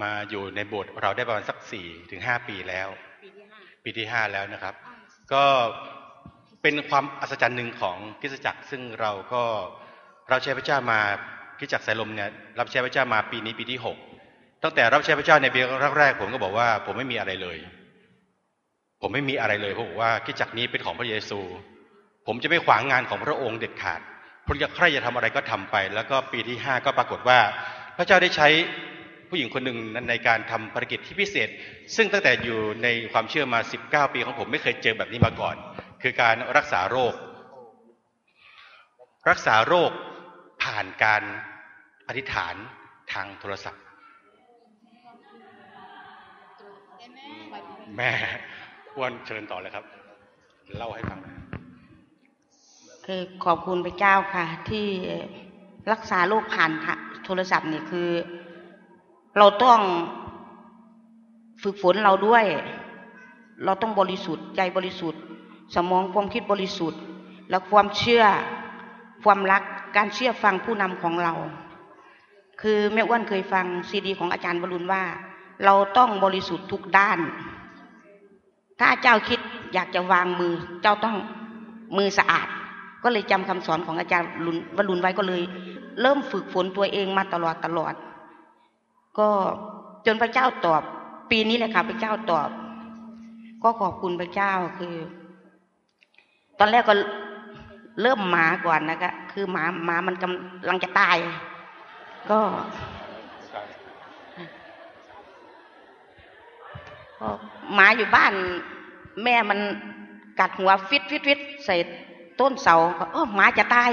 E: มาอยู่ในโบสถ์เราได้ประมาณสักสี่ถึงห้าปีแล้ว ปีที่ห้าแล้วนะครับ ก็เป็นความอัศจรรย์หนึ่งของพิจักซึ่งเราก็เราใช้พระเจ้ามาพิจักสายลมเนี่ยรับใช้พระเจ้ามาปีนี้ปีที่หกตั้งแต่รับใช้พระเจ้าในปีแรกๆผมก็บอกว่า ผมไม่มีอะไรเลย ผมไม่มีอะไรเลยเพราะว่ากิจจักนี้เป็นของพระเยซู ผมจะไม่ขวางงานของพระองค์เด็ดขาดพระใครจะทำอะไรก็ทำไป แล้วก็ปีที่ห้าก็ปรากฏว่า พระเจ้าได้ใช้ผู้หญิงคนหนึ่งในการทำภารกิจที่พิเศษ ซึ่งตั้งแต่อยู่ในความเชื่อมา 19 ปีของผมไม่เคยเจอแบบนี้มาก่อน คือการรักษาโรค รักษาโรคผ่านการอธิษฐานทางโทรศัพท์ แม่ ควรเชิญต่อเลยครับ เล่าให้ฟัง
F: คือขอบคุณพระเจ้าค่ะ ที่รักษาโรคผ่านโทรศัพท์นี่คือ เราต้องฝึกฝนเราด้วย เราต้องบริสุทธิ์ใจบริสุทธิ์ สมองความคิดบริสุทธิ์ และความเชื่อความรักการเชื่อฟังผู้นำของเรา คือแม่อ้วนเคยฟังซีดี ของอาจารย์วรุณว่า เราต้องบริสุทธิ์ทุกด้าน ถ้าเจ้าคิดอยากจะวางมือ เจ้าต้องมือสะอาด ก็เลยจำคำสอนของอาจารย์วรุณไว้ก็เลย เริ่มฝึกฝนตัวเองมาตลอดตลอด ก็จนพระเจ้าตอบ ปีนี้แหละค่ะพระเจ้าตอบ ก็ขอบคุณพระเจ้าคือ ตอนแรกก็เริ่มหมาก่อนนะคะคือหมาหมามันกำลังจะตาย ก็ หมาอยู่บ้าน แม่มันกัดหัวฟิตฟิตฟิตใส่ต้นเสาก็เออหมาจะตาย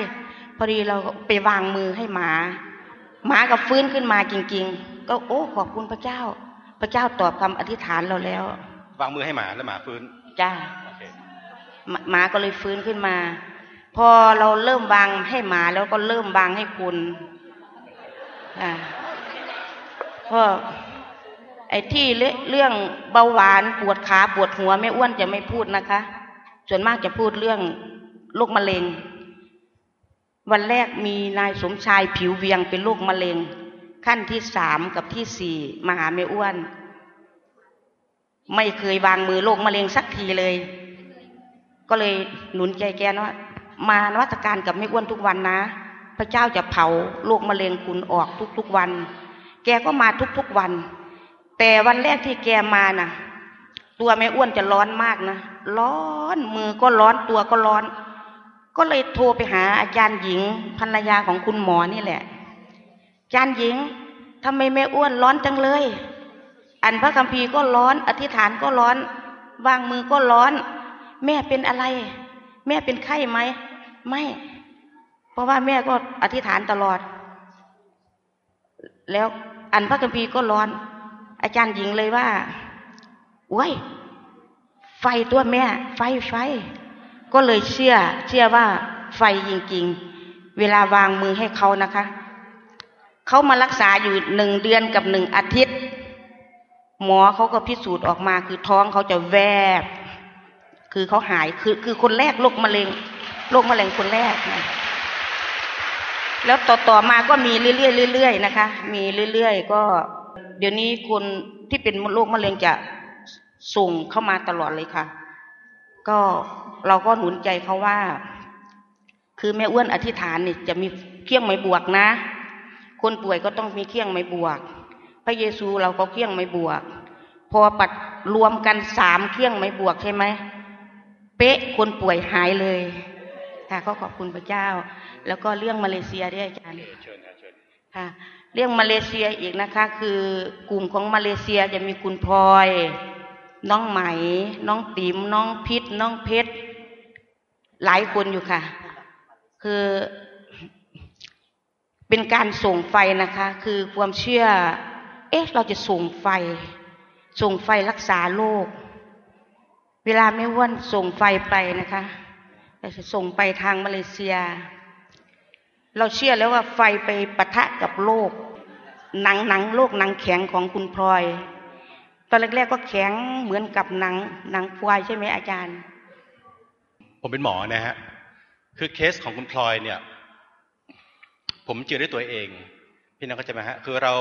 F: พอดีเราไปวางมือให้หมา หมาก็ฟื้นขึ้นมาจริง ๆ ก็โอ้ขอบคุณพระเจ้า พระเจ้าตอบคำอธิษฐานเราแล้ว
E: วางมือให้หมาแล้วหมาฟื้น
F: จ้าหมาก็เลยฟื้นขึ้นมา พอเราเริ่มวางให้หมาแล้วก็เริ่มวางให้คุณอ่าก็ ไอ้ที่เรื่องเบาหวานปวดขาปวดหัวแม่อ้วนจะไม่พูดนะคะ ส่วนมากจะพูดเรื่องโรคมะเร็ง วันแรกมีนายสมชายผิวเวียงเป็นโรคมะเร็ง ขั้นที่สามกับที่สี่มาหาแม่อ้วน ไม่เคยวางมือโรคมะเร็งสักทีเลย ก็เลยหนุนใจแกนะว่ามานวัตการกับแม่อ้วนทุกวันนะ พระเจ้าจะเผาโรคมะเร็งคุณออกทุกๆวัน แกก็มาทุกๆวัน แต่วันแรกที่แกมาน่ะ ตัวแม่อ้วนจะร้อนมากนะร้อนมือก็ร้อนตัวก็ร้อน ก็เลยโทรไปหาอาจารย์หญิงภรรยาของคุณหมอนี่แหละ อาจารย์หญิงทำไมแม่อ้วนร้อนจังเลย อันพระคัมภีร์ก็ร้อน อธิษฐานก็ร้อนวางมือก็ร้อน แม่เป็นอะไร แม่เป็นไข้ไหมไม่ เพราะว่าแม่ก็อธิษฐานตลอด แล้วอันพระคัมภีร์ก็ร้อน อาจารย์หญิงเลยว่าโอ้ย ไฟตัวแม่ ไฟไฟ ก็เลยเชื่อ เชื่อว่าไฟจริงๆ เวลาวางมือให้เขานะคะ เขามารักษาอยู่หนึ่งเดือนกับหนึ่งอาทิตย์ หมอเขาก็พิสูจน์ออกมาคือท้องเขาจะแวบ คือเขาหายคือคือคนแรกโรคมะเร็งโรคมะเร็งคนแรกนะแล้วต่อต่อมาก็มีเรื่อยๆเรื่อยๆนะคะ มีเรื่อยๆก็ เดี๋ยวนี้คนที่เป็นโรคมะเร็งจะส่งเข้ามาตลอดเลยค่ะ ก็เราก็หนุนใจเขาว่า คือแม่อ้วนอธิษฐานนี่จะมีเครื่องไม้บวกนะ คนป่วยก็ต้องมีเครื่องไม้บวก พระเยซูเราก็เครื่องไม้บวก พอปัดรวมกันสามเครื่องไม้บวกใช่ไหมเป๊ะคนป่วยหายเลยค่ะก็ขอบคุณพระเจ้า แล้วก็เรื่องมาเลเซียด้วยอาจารย์ค่ะ เรื่องมาเลเซียอีกนะคะ คือกลุ่มของมาเลเซียจะมีคุณพลอย น้องไหม น้องติ๋มน้องพิษ น้องเพชรหลายคนอยู่ค่ะ คือเป็นการส่งไฟนะคะ คือความเชื่อ เอ๊ะ เราจะส่งไฟ ส่งไฟรักษาโรคเวลาไม่ว่านส่งไฟไปนะคะเราจะส่งไปทางมาเลเซีย เราเชื่อแล้วว่าไฟไปปะทะกับโลก หนังหนังโลกหนังแข็งของคุณพลอย ตอนแรกๆก็แข็งเหมือนกับหนังหนังควายใช่ไหมอาจารย์
E: ผมเป็นหมอนะฮะ คือเคสของคุณพลอยเนี่ย ผมเจอด้วยตัวเอง พี่น้องเข้าใจไหมฮะ คือเรา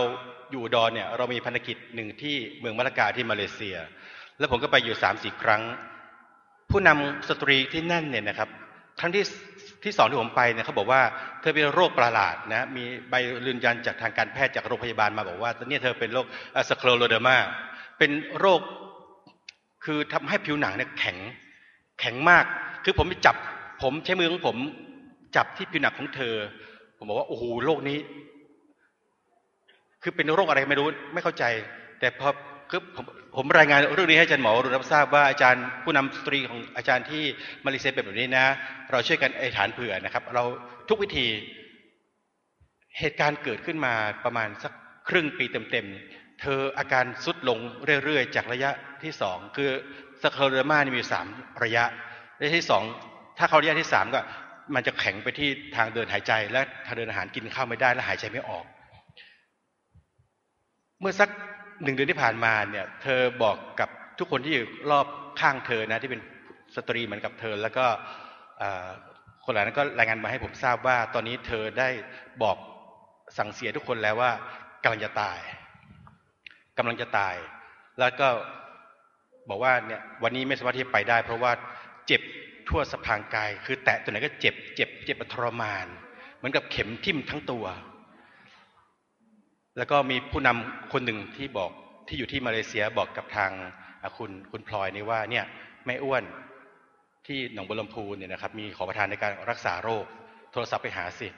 E: อยู่ดอนเนี่ย เรามีภารกิจหนึ่งที่เมืองมะละกาที่มาเลเซีย แล้วผมก็ไปอยู่สามสี่ครั้ง ผู้นำสตรีที่นั่นเนี่ยนะครับ ครั้งที่ ที่สองที่ผมไปเนี่ยเขาบอกว่าเธอเป็นโรคประหลาดนะมีใบยืนยันจากทางการแพทย์จากโรงพยาบาลมาบอกว่าตอนนี้เธอเป็นโรค scleroderma เป็นโรคคือทำให้ผิวหนังเนี่ยแข็งแข็งมาก คือผมไปจับผมใช้มือของผมจับที่ผิวหนังของเธอ ผมบอกว่าโอ้โหโรคนี้ คือเป็นโรคอะไรไม่รู้ไม่เข้าใจ แต่พอคือผม ผมรายงานเรื่องนี้ให้อาจารย์หมอรู้รับทราบว่าอาจารย์ผู้นำสตรีของอาจารย์ที่มาเลเซียเป็นแบบนี้นะ เราช่วยกันไอฐานเผื่อนะครับ เราทุกวิธีเหตุการณ์เกิดขึ้นมาประมาณสักครึ่งปีเต็มๆ เธออาการสุดลงเรื่อยๆ จากระยะที่สองคือสเคอร์เรมานี่มีสามระยะระยะที่สองถ้าเขาระยะที่สามก็มันจะแข็งไปที่ทางเดินหายใจ และทางเดินอาหารกินข้าวไม่ได้และหายใจไม่ออก เมื่อสัก หนึ่งเดือนที่ผ่านมาเนี่ย เธอบอกกับทุกคนที่อยู่รอบข้างเธอนะ ที่เป็นสตรีเหมือนกับเธอ แล้วก็คนเหล่านั้นก็รายงานมาให้ผมทราบว่า ตอนนี้เธอได้บอกสั่งเสียทุกคนแล้วว่ากำลังจะตายกำลังจะตาย แล้วก็บอกว่าเนี่ยวันนี้ไม่สามารถที่จะไปได้ เพราะว่าเจ็บทั่วสะพางกาย คือแตะตัวไหนก็เจ็บเจ็บเจ็บทรมาน เหมือนกับเข็มทิ่มทั้งตัว แล้วก็มีผู้นำคนหนึ่งที่บอกที่อยู่ที่มาเลเซียบอกกับทางคุณคุณพลอยนี่ว่าเนี่ยแม่อ้วนที่หนองบัวลำพูเนี่ยนะครับ มีขอประทานในการรักษาโรค โทรศัพท์ไปหาสิ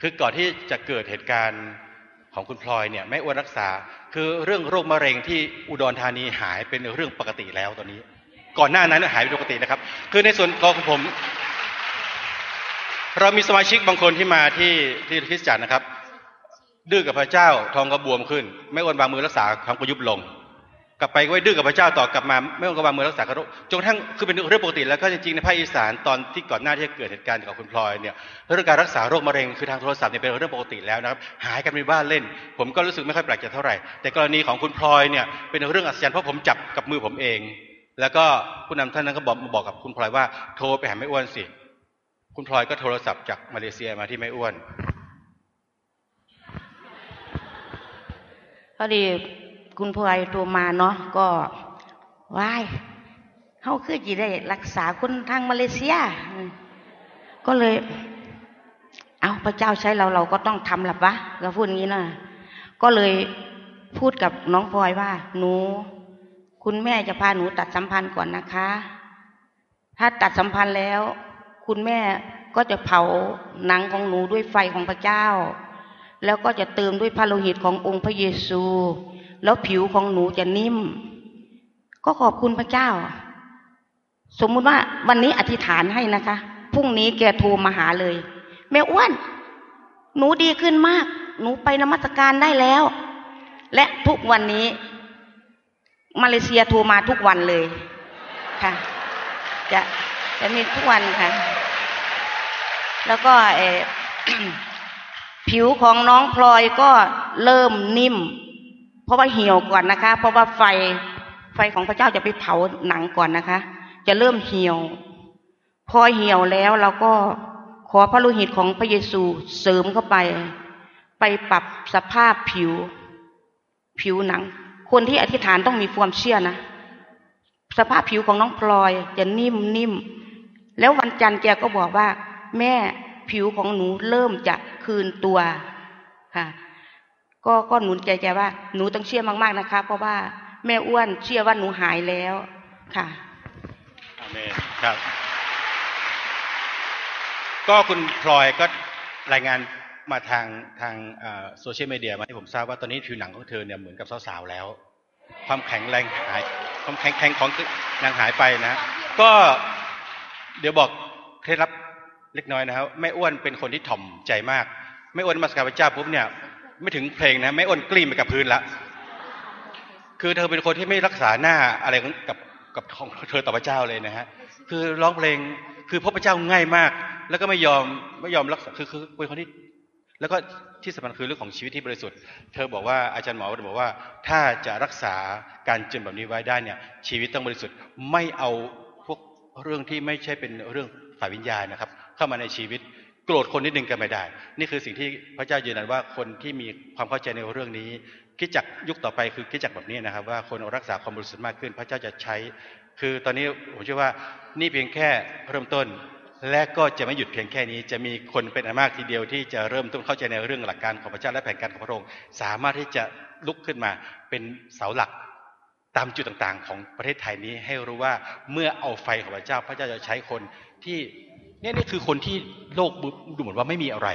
E: คือก่อนที่จะเกิดเหตุการณ์ของคุณพลอยเนี่ยแม่อ้วนรักษา คือเรื่องโรคมะเร็งที่อุดรธานีหายเป็นเรื่องปกติแล้วตอนนี้ ก่อนหน้านั้นหายเป็นปกตินะครับ คือในส่วนของผม เรามีสมาชิกบางคนที่มาที่ที่คริสจักรนะครับ ดื้อกับพระเจ้าทองกระบวมขึ้น ไม่อ้วนวางมือรักษาทองก็ยุบลง กลับไปก็ไว้ดื้อกับพระเจ้าต่อกลับมา ไม่อ้วนก็วางมือรักษากระโรคจนทั่งคือเป็นเรื่องปกติแล้วก็จริงๆในภาคอีสานตอนที่ก่อนหน้าที่จะเกิดเหตุการณ์กับคุณพลอยเนี่ยเรื่องการรักษาโรคมะเร็งคือทางโทรศัพท์เนี่ยเป็นเรื่องปกติแล้วนะครับหายกันในบ้านเล่น ผมก็รู้สึกไม่ค่อยแปลกใจเท่าไหร่ แต่กรณีของคุณพลอยเนี่ยเป็นเรื่องอัศจรรย์เพราะผมจับกับมือผมเอง แล้วก็ผู้นำท่านนั้นก็บอกบอกกับคุณพลอยว่าโทรไปหาแม่อ้วนสิคุณพลอยก็โทรศัพท์จากมาเลเซียมาที่แม่อ้วน
F: พอดีคุณพลอยโทรมาเนาะก็ว้ายเขาคือจีได้รักษาคนทางมาเลเซีย ก็เลย เอาพระเจ้าใช้เราเราก็ต้องทำหลับวะก็พูดอย่างนี้นะก็เลยพูดกับน้องพลอยว่า หนู คุณแม่จะพาหนูตัดสัมพันธ์ก่อนนะคะ ถ้าตัดสัมพันธ์แล้ว คุณแม่ก็จะเผาหนังของหนูด้วยไฟของพระเจ้า แล้วก็จะเติมด้วยพระโลหิตขององค์พระเยซู แล้วผิวของหนูจะนิ่ม ก็ขอบคุณพระเจ้า สมมุติว่าวันนี้อธิษฐานให้นะคะพรุ่งนี้แกโทรมาหาเลยแม่อ้วน หนูดีขึ้นมาก หนูไปนมัสการได้แล้ว และทุกวันนี้ มาเลเซียโทรมาทุกวันเลยค่ะ จะจะมีทุกวันค่ะ แล้วก็เออ ผิวของน้องพลอยก็เริ่มนิ่ม เพราะว่าเหี่ยวก่อนนะคะ เพราะว่าไฟไฟของพระเจ้าจะไปเผาหนังก่อนนะคะ จะเริ่มเหี่ยว พอเหี่ยวแล้วเราก็ขอพระโลหิตของพระเยซูเสริมเข้าไป ไปปรับสภาพผิว ผิวหนัง คนที่อธิษฐานต้องมีความเชื่อนะ สภาพผิวของน้องพลอยจะนิ่มนิ่มแล้ววันจันทร์แกก็บอกว่า แม่ ผิวของหนูเริ่มจะคืนตัวค่ะ ก็ก็หนุนใจแกว่า หนูต้องเชื่อมาก ๆนะคะ เพราะว่าแม่อ้วนเชื่อว่าหนูหายแล้วค่ะ
E: อเมนครับ ก็คุณพลอยก็รายงานมาทางทางโซเชียลมีเดียมาให้ผมทราบว่าตอนนี้ผิวหนังของเธอเนี่ยเหมือนกับสาวๆแล้ว ความแข็งแรงหาย ความแข็งแข็งของนางหายไปนะ ก็เดี๋ยวบอกเคล็ดลับ เล็กน้อยนะครับแม่อ้วนเป็นคนที่ถ่อมใจมากแม่อ้วนมาสการพระเจ้าปุ๊บเนี่ย ไม่ถึงเพลงนะแม่อ้วนกลิ้งไปกับพื้นละคือเธอเป็นคนที่ไม่รักษาหน้าอะไรกับกับของเธอต่อพระเจ้าเลยนะฮะคือร้องเพลงคือพบพระเจ้าง่ายมาก แล้วก็ไม่ยอมไม่ยอมรักษาคือคือเป็นคนที่แล้วก็ที่สำคัญคือเรื่องของชีวิตที่บริสุทธิ์ เธอบอกว่าอาจารย์หมอบอกว่า ถ้าจะรักษาการจนแบบนี้ไว้ได้เนี่ย ชีวิตต้องบริสุทธิ์ไม่เอาพวกเรื่องที่ไม่ใช่เป็นเรื่องฝ่ายวิญญาณนะครับ เข้ามาในชีวิต โกรธคนนิดนึงก็ไม่ได้ นี่คือสิ่งที่พระเจ้ายืนยันว่าคนที่มีความเข้าใจในเรื่องนี้คิดจักยุคต่อไปคือคิดจักแบบนี้นะครับ ว่าคนรักษาความบริสุทธิ์มากขึ้น พระเจ้าจะใช้ คือตอนนี้ผมเชื่อว่านี่เพียงแค่เริ่มต้นและก็จะไม่หยุดเพียงแค่นี้ จะมีคนเป็นอันมากทีเดียวที่จะเริ่มต้นเข้าใจในเรื่องหลักการของพระเจ้าและแผนการของพระองค์ สามารถที่จะลุกขึ้นมาเป็นเสาหลักตามจุดต่างๆ ของประเทศไทยนี้ให้รู้ว่าเมื่อเอาไฟของพระเจ้า พระเจ้าจะใช้คนที่ เนี่ยนี่คือคนที่โลกดูเหมือนว่าไม่มีอะไร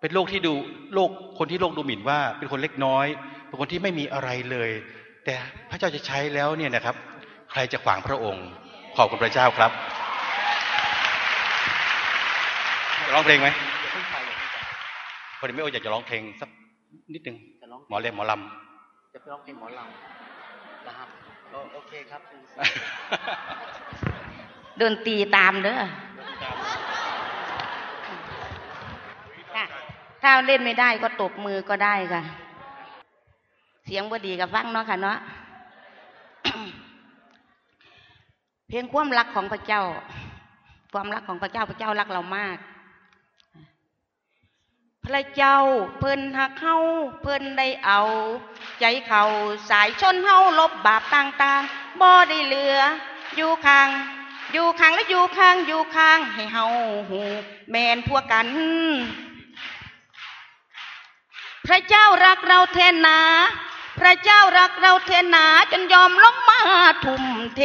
E: เป็นโลกที่ดูโลกคนที่โลกดูหมิ่นว่า เป็นคนเล็กน้อย เป็นคนที่ไม่มีอะไรเลย แต่พระเจ้าจะใช้แล้วเนี่ยนะครับ ใครจะขวางพระองค์ ขอบคุณพระเจ้าครับร้องเพลงไหมพอดีไม่โออยากจะร้องเพลงสักนิดนึงหมอเล่หมอลำ
D: จะไปร้องเพลงหมอลำนะครับโอเคครับ
F: เดินตีตามเด้อค่ะ ถ้าเล่นไม่ได้ก็ตบมือก็ได้ค่ะ เสียงบดีกับฟังเนาะค่ะเนาะเพียงความรักของพระเจ้า ความรักของพระเจ้าพระเจ้ารักเรามาก พระเจ้าเพิ่นหักเฮาเพิ่นได้เอา ใจเขาสายชนเฮาลบบาปต่างๆบ่ได้เหลือ อยู่ข้างอยู่ข้างและอยู่ข้างอยู่ข้างให้เฮาหูแมนพวกกัน พระเจ้ารักเราแทนนา พระเจ้ารักเราแทนนาจนยอมลงมาทุ่มเท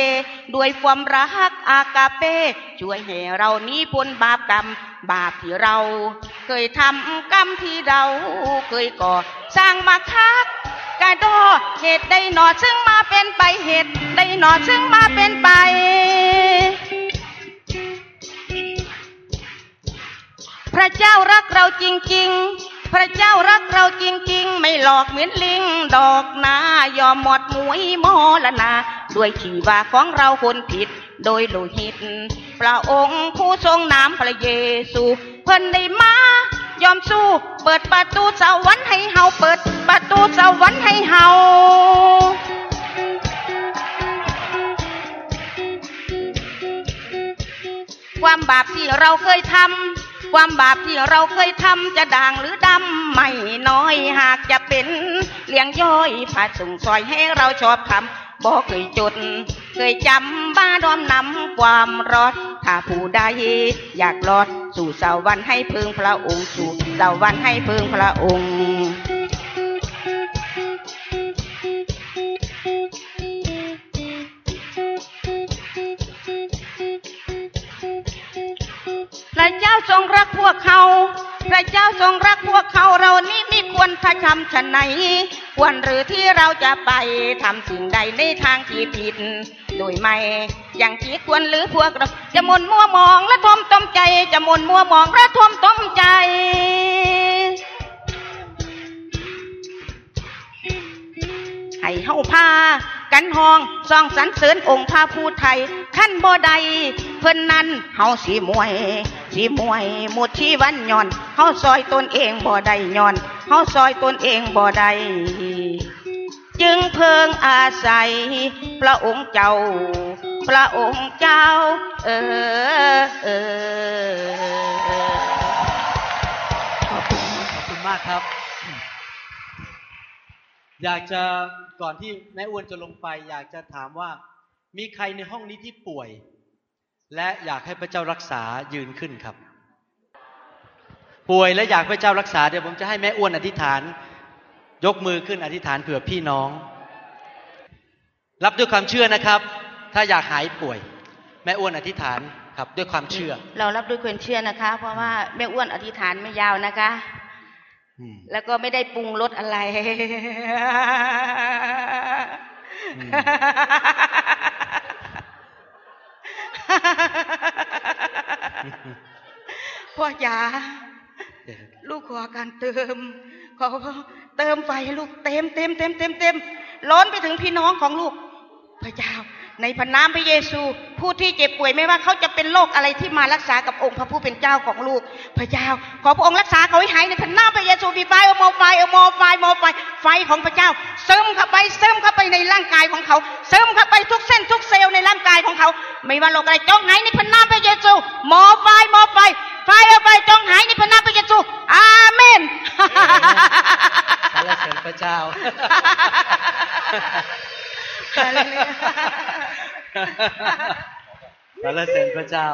F: ด้วยความรักอากาเป้ช่วยให้เรานี้พ้นบาปกรรม บาปที่เรา เคยทำกรรมที่เราเคยก่อ สร้างมาคักกระดอเหตุใดหนอซึ่งมาเป็นไปเหตุใดหนอซึ่งมาเป็นไปพระเจ้ารักเราจริง ๆ พระเจ้ารักเราจริงๆ ไม่หลอกเหมือนลิง ดอกนายอมหมดมวยมอละนาด้วยชีวาของเราคนผิด โดยโลหิตพระองค์ผู้ทรงน้ำพระเยซูเพิ่นได้มายอมสู้ เปิดประตูสวรรค์ให้เฮาเปิดประตูสวรรค์ให้เฮาความบาปที่เราเคยทำ ความบาปที่เราเคยทำจะด่างหรือดำไม่น้อยหากจะเป็นเลี้ยงย่อยผ่าส่งซอยให้เราชอบทำบอกเคยจด เคยจำบ้าดอมนำความรอด ถ้าผู้ใดอยากรอดสู่สวรรค์ให้พึงพระองค์สู่สวรรค์ให้พึงพระองค์ ทรงรักพวกเขา พระเจ้าทรงรักพวกเขาเรานี้ไม่ควรทำฉันไหน ควรหรือที่เราจะไปทำสิ่งใดในทางที่ผิด โดยไม่อย่างที่ควรหรือพวกเราจะมนมัวมองและทมต้มใจ จะมนมัวมองและทมต้มใจให้เฮาพากันห้องซองสรรเสริญองค์พระผู้ไทยขั้นบ่ใดเพิ่นนั้นเฮาสีมวย สีมวยหมดชีวันย่อนเฮาซอยตนเองบ่ได้ย่อนเฮาซอยตนเองบ่ได้จึงเพิงอาศัย พระองค์เจ้า พระองค์เจ้า เออเออขอบคุณ
D: ขอบคุณมากครับ อยากจะก่อนที่แม่อ้วนจะลงไป อยากจะถามว่า มีใครในห้องนี้ที่ป่วย และอยากให้พระเจ้ารักษายืนขึ้นครับ ป่วยและอยากพระเจ้ารักษาเดี๋ยวผมจะให้แม่อ้วนอธิษฐาน ยกมือขึ้นอธิษฐานเผื่อพี่น้อง รับด้วยความเชื่อนะครับ ถ้าอยากหายป่วย แม่อ้วนอธิษฐานครับด้วยความเชื่อ
F: เรารับด้วยความเชื่อนะคะ เพราะว่าแม่อ้วนอธิษฐานไม่ยาวนะคะ
D: อืม
F: แล้วก็ไม่ได้ปรุงรสอะไร
D: อืม
F: พ่อจ๋าลูกขอการเติม ขอเติมไฟให้ลูกเต็มเต็มเต็มเต็มเต็มล้นไปถึงพี่น้องของลูก พระเจ้า ในพระนามพระเยซู ผู้ที่เจ็บป่วยไม่ว่าเขาจะเป็นโรคอะไรที่มารักษากับองค์พระผู้เป็นเจ้าของลูกพระเจ้า ขอพระองค์รักษาเขาให้หายในพระนามพระเยซูมี fire more fire more fire more fire ไฟของพระเจ้าซึมเข้าไปซึมเข้าไปในร่างกายของเขาซึมเข้าไปทุกเส้นทุกเซลล์ในร่างกายของเขา ไม่ว่าโรคอะไรจงหายในพระนามพระเยซู more fire more fire fire ไปจงหายในพระนามพระเยซู อาเมน
D: สรรเสริญพระเจ้า สรรเสริญพระเจ้า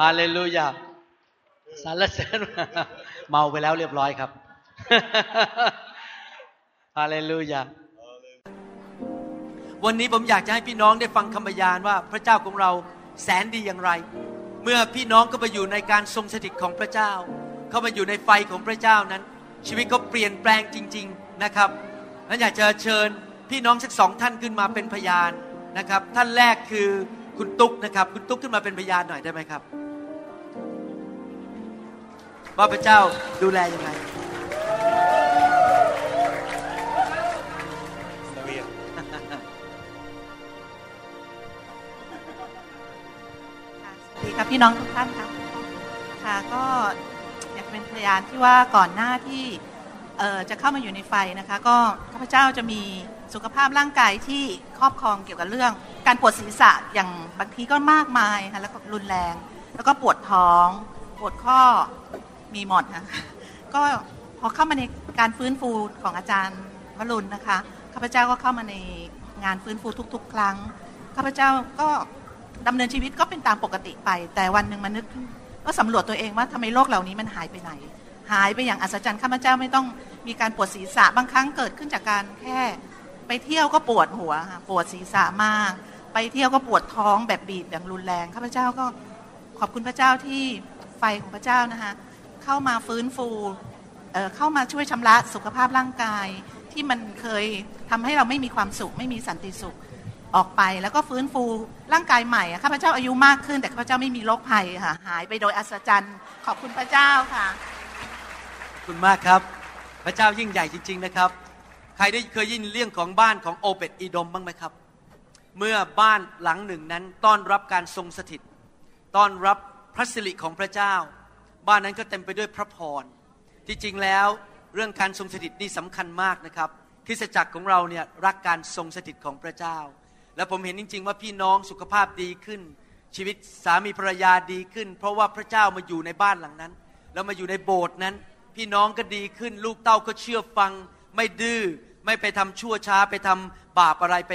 D: ฮาเลลูยาสรรเสริญเมาไปแล้วเรียบร้อยครับ ฮาเลลูยาวันนี้ผมอยากจะให้พี่น้องได้ฟังคำพยานว่าพระเจ้าของเราแสนดีอย่างไร เมื่อพี่น้องก็ไปอยู่ในการทรงสถิตของพระเจ้า เข้ามาอยู่ในไฟของพระเจ้านั้น ชีวิตก็เปลี่ยนแปลงจริง ๆนะครับนั้นอยากจะเชิญพี่น้องสักสองท่านขึ้นมาเป็นพยานนะครับ ท่านแรกคือคุณตุ๊กนะครับ คุณตุ๊กขึ้นมาเป็นพยานหน่อยได้ไหมครับ ว่าพระเจ้าดูแลยังไง
G: สวัสดีครับพี่น้องทุกท่านครับค่ะก็ เป็นพยานที่ว่าก่อนหน้าที่เอ่อจะเข้ามาอยู่ในไฟนะคะ ก็ข้าพเจ้าจะมีสุขภาพร่างกายที่ครอบครองเกี่ยวกับเรื่อง การปวดศีรษะอย่างบางทีก็มากมายค่ะแล้วก็รุนแรง แล้วก็ปวดท้อง ปวดข้อมีหมดนะก็พอเข้ามาในการฟื้นฟูของอาจารย์วรุณนะคะข้าพเจ้าก็เข้ามาในงานฟื้นฟูทุก ๆ ครั้งข้าพเจ้าก็ดำเนินชีวิตก็เป็นตามปกติไป แต่วันหนึ่งมานึก ก็สำรวจตัวเองว่าทำไมโรคเหล่านี้มันหายไปไหน หายไปอย่างอัศจรรย์ข้าพเจ้าไม่ต้องมีการปวดศีรษะบางครั้งเกิดขึ้นจากการแค่ ไปเที่ยวก็ปวดหัวค่ะปวดศีรษะมาก ไปเที่ยวก็ปวดท้องแบบบีบอย่างรุนแรงข้าพเจ้าก็ขอบคุณพระเจ้าที่ไฟของพระเจ้านะคะเข้ามาฟื้นฟูเเข้ามาช่วยชำระสุขภาพร่างกายที่มันเคยทำให้เราไม่มีความสุข ไม่มีสันติสุข ออกไปแล้วก็ฟื้นฟูร่างกายใหม่อะข้าพเจ้าอายุมากขึ้น แต่ข้าพเจ้าไม่มีโรคภัยค่ะหายไปโดยอัศจรรย์ ขอบคุณพระเจ้าค่ะ
D: ขอบคุณมากครับ พระเจ้ายิ่งใหญ่จริง ๆนะครับ ใครได้เคยยินเรื่องของบ้านของโอเบตอีดมบ้างไหมครับ เมื่อบ้านหลังหนึ่งนั้นต้อนรับการทรงสถิต ต้อนรับพระสิริของพระเจ้า บ้านนั้นก็เต็มไปด้วยพระพรที่จริงแล้วเรื่องการทรงสถิตนี่สำคัญมากนะครับคริสตจักรของเราเนี่ยรักการทรงสถิตของพระเจ้า และผมเห็นจริง ๆ ว่าพี่น้องสุขภาพดีขึ้น ชีวิตสามีภรรยาดีขึ้น เพราะว่าพระเจ้ามาอยู่ในบ้านหลังนั้น แล้วมาอยู่ในโบสถ์นั้น พี่น้องก็ดีขึ้น ลูกเต้าก็เชื่อฟัง ไม่ดื้อไม่ไปทำชั่วช้าไปทำบาปอะไรไป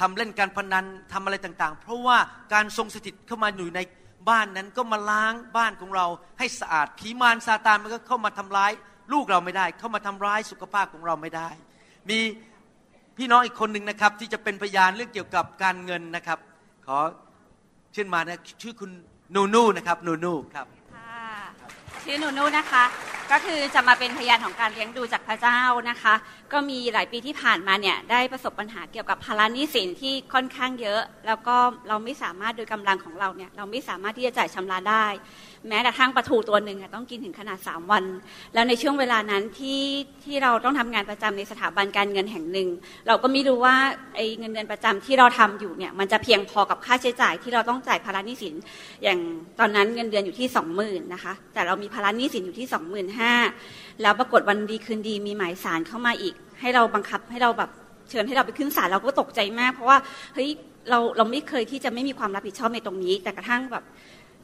D: ทำเล่นการพนันทำอะไรต่างๆ เพราะว่าการทรงสถิตเข้ามาอยู่ในบ้านนั้นก็มาล้างบ้านของเราให้สะอาดผีมารซาตานมันก็เข้ามาทำร้าย ลูกเราไม่ได้ เข้ามาทำร้ายสุขภาพของเราไม่ได้ มี พี่น้องอีกคนหนึ่งนะครับ ที่จะเป็นพยานเรื่องเกี่ยวกับการเงินนะครับ ขอเชิญมานะชื่อคุณนูนูนะครับนูนูครับ
H: ค่ะชื่อนูนูนะคะ ก็คือจะมาเป็นพยานของการเลี้ยงดูจากพระเจ้านะคะ ก็มีหลายปีที่ผ่านมาเนี่ยได้ประสบปัญหาเกี่ยวกับภาระหนี้สินที่ค่อนข้างเยอะ แล้วก็เราไม่สามารถโดยกำลังของเราเนี่ยเราไม่สามารถที่จะจ่ายชำระได้ แม้แต่ทั้งปลาทูตัวหนึ่งต้องกินถึงขนาด 3 วัน แล้วในช่วงเวลานั้นที่ที่เราต้องทำงานประจำในสถาบันการเงินแห่งหนึ่ง เราก็ไม่รู้ว่าไอ้เงินเดือนประจำที่เราทำอยู่เนี่ยมันจะเพียงพอกับค่าใช้จ่ายที่เราต้องจ่ายภาระหนี้สิน อย่างตอนนั้นเงินเดือนอยู่ที่ 20,000นะคะแต่เรามีภาระหนี้สินอยู่ที่ 25,000แล้วปรากฏวันดีคืนดีมีหมายสารเข้ามาอีก ให้เราบังคับให้เราแบบเชิญให้เราไปขึ้นศาลเราก็ตกใจมาก เพราะว่าเฮ้ยเราเราไม่เคยที่จะไม่มีความรับผิดชอบในตรงนี้ แต่กระทั่งแบบ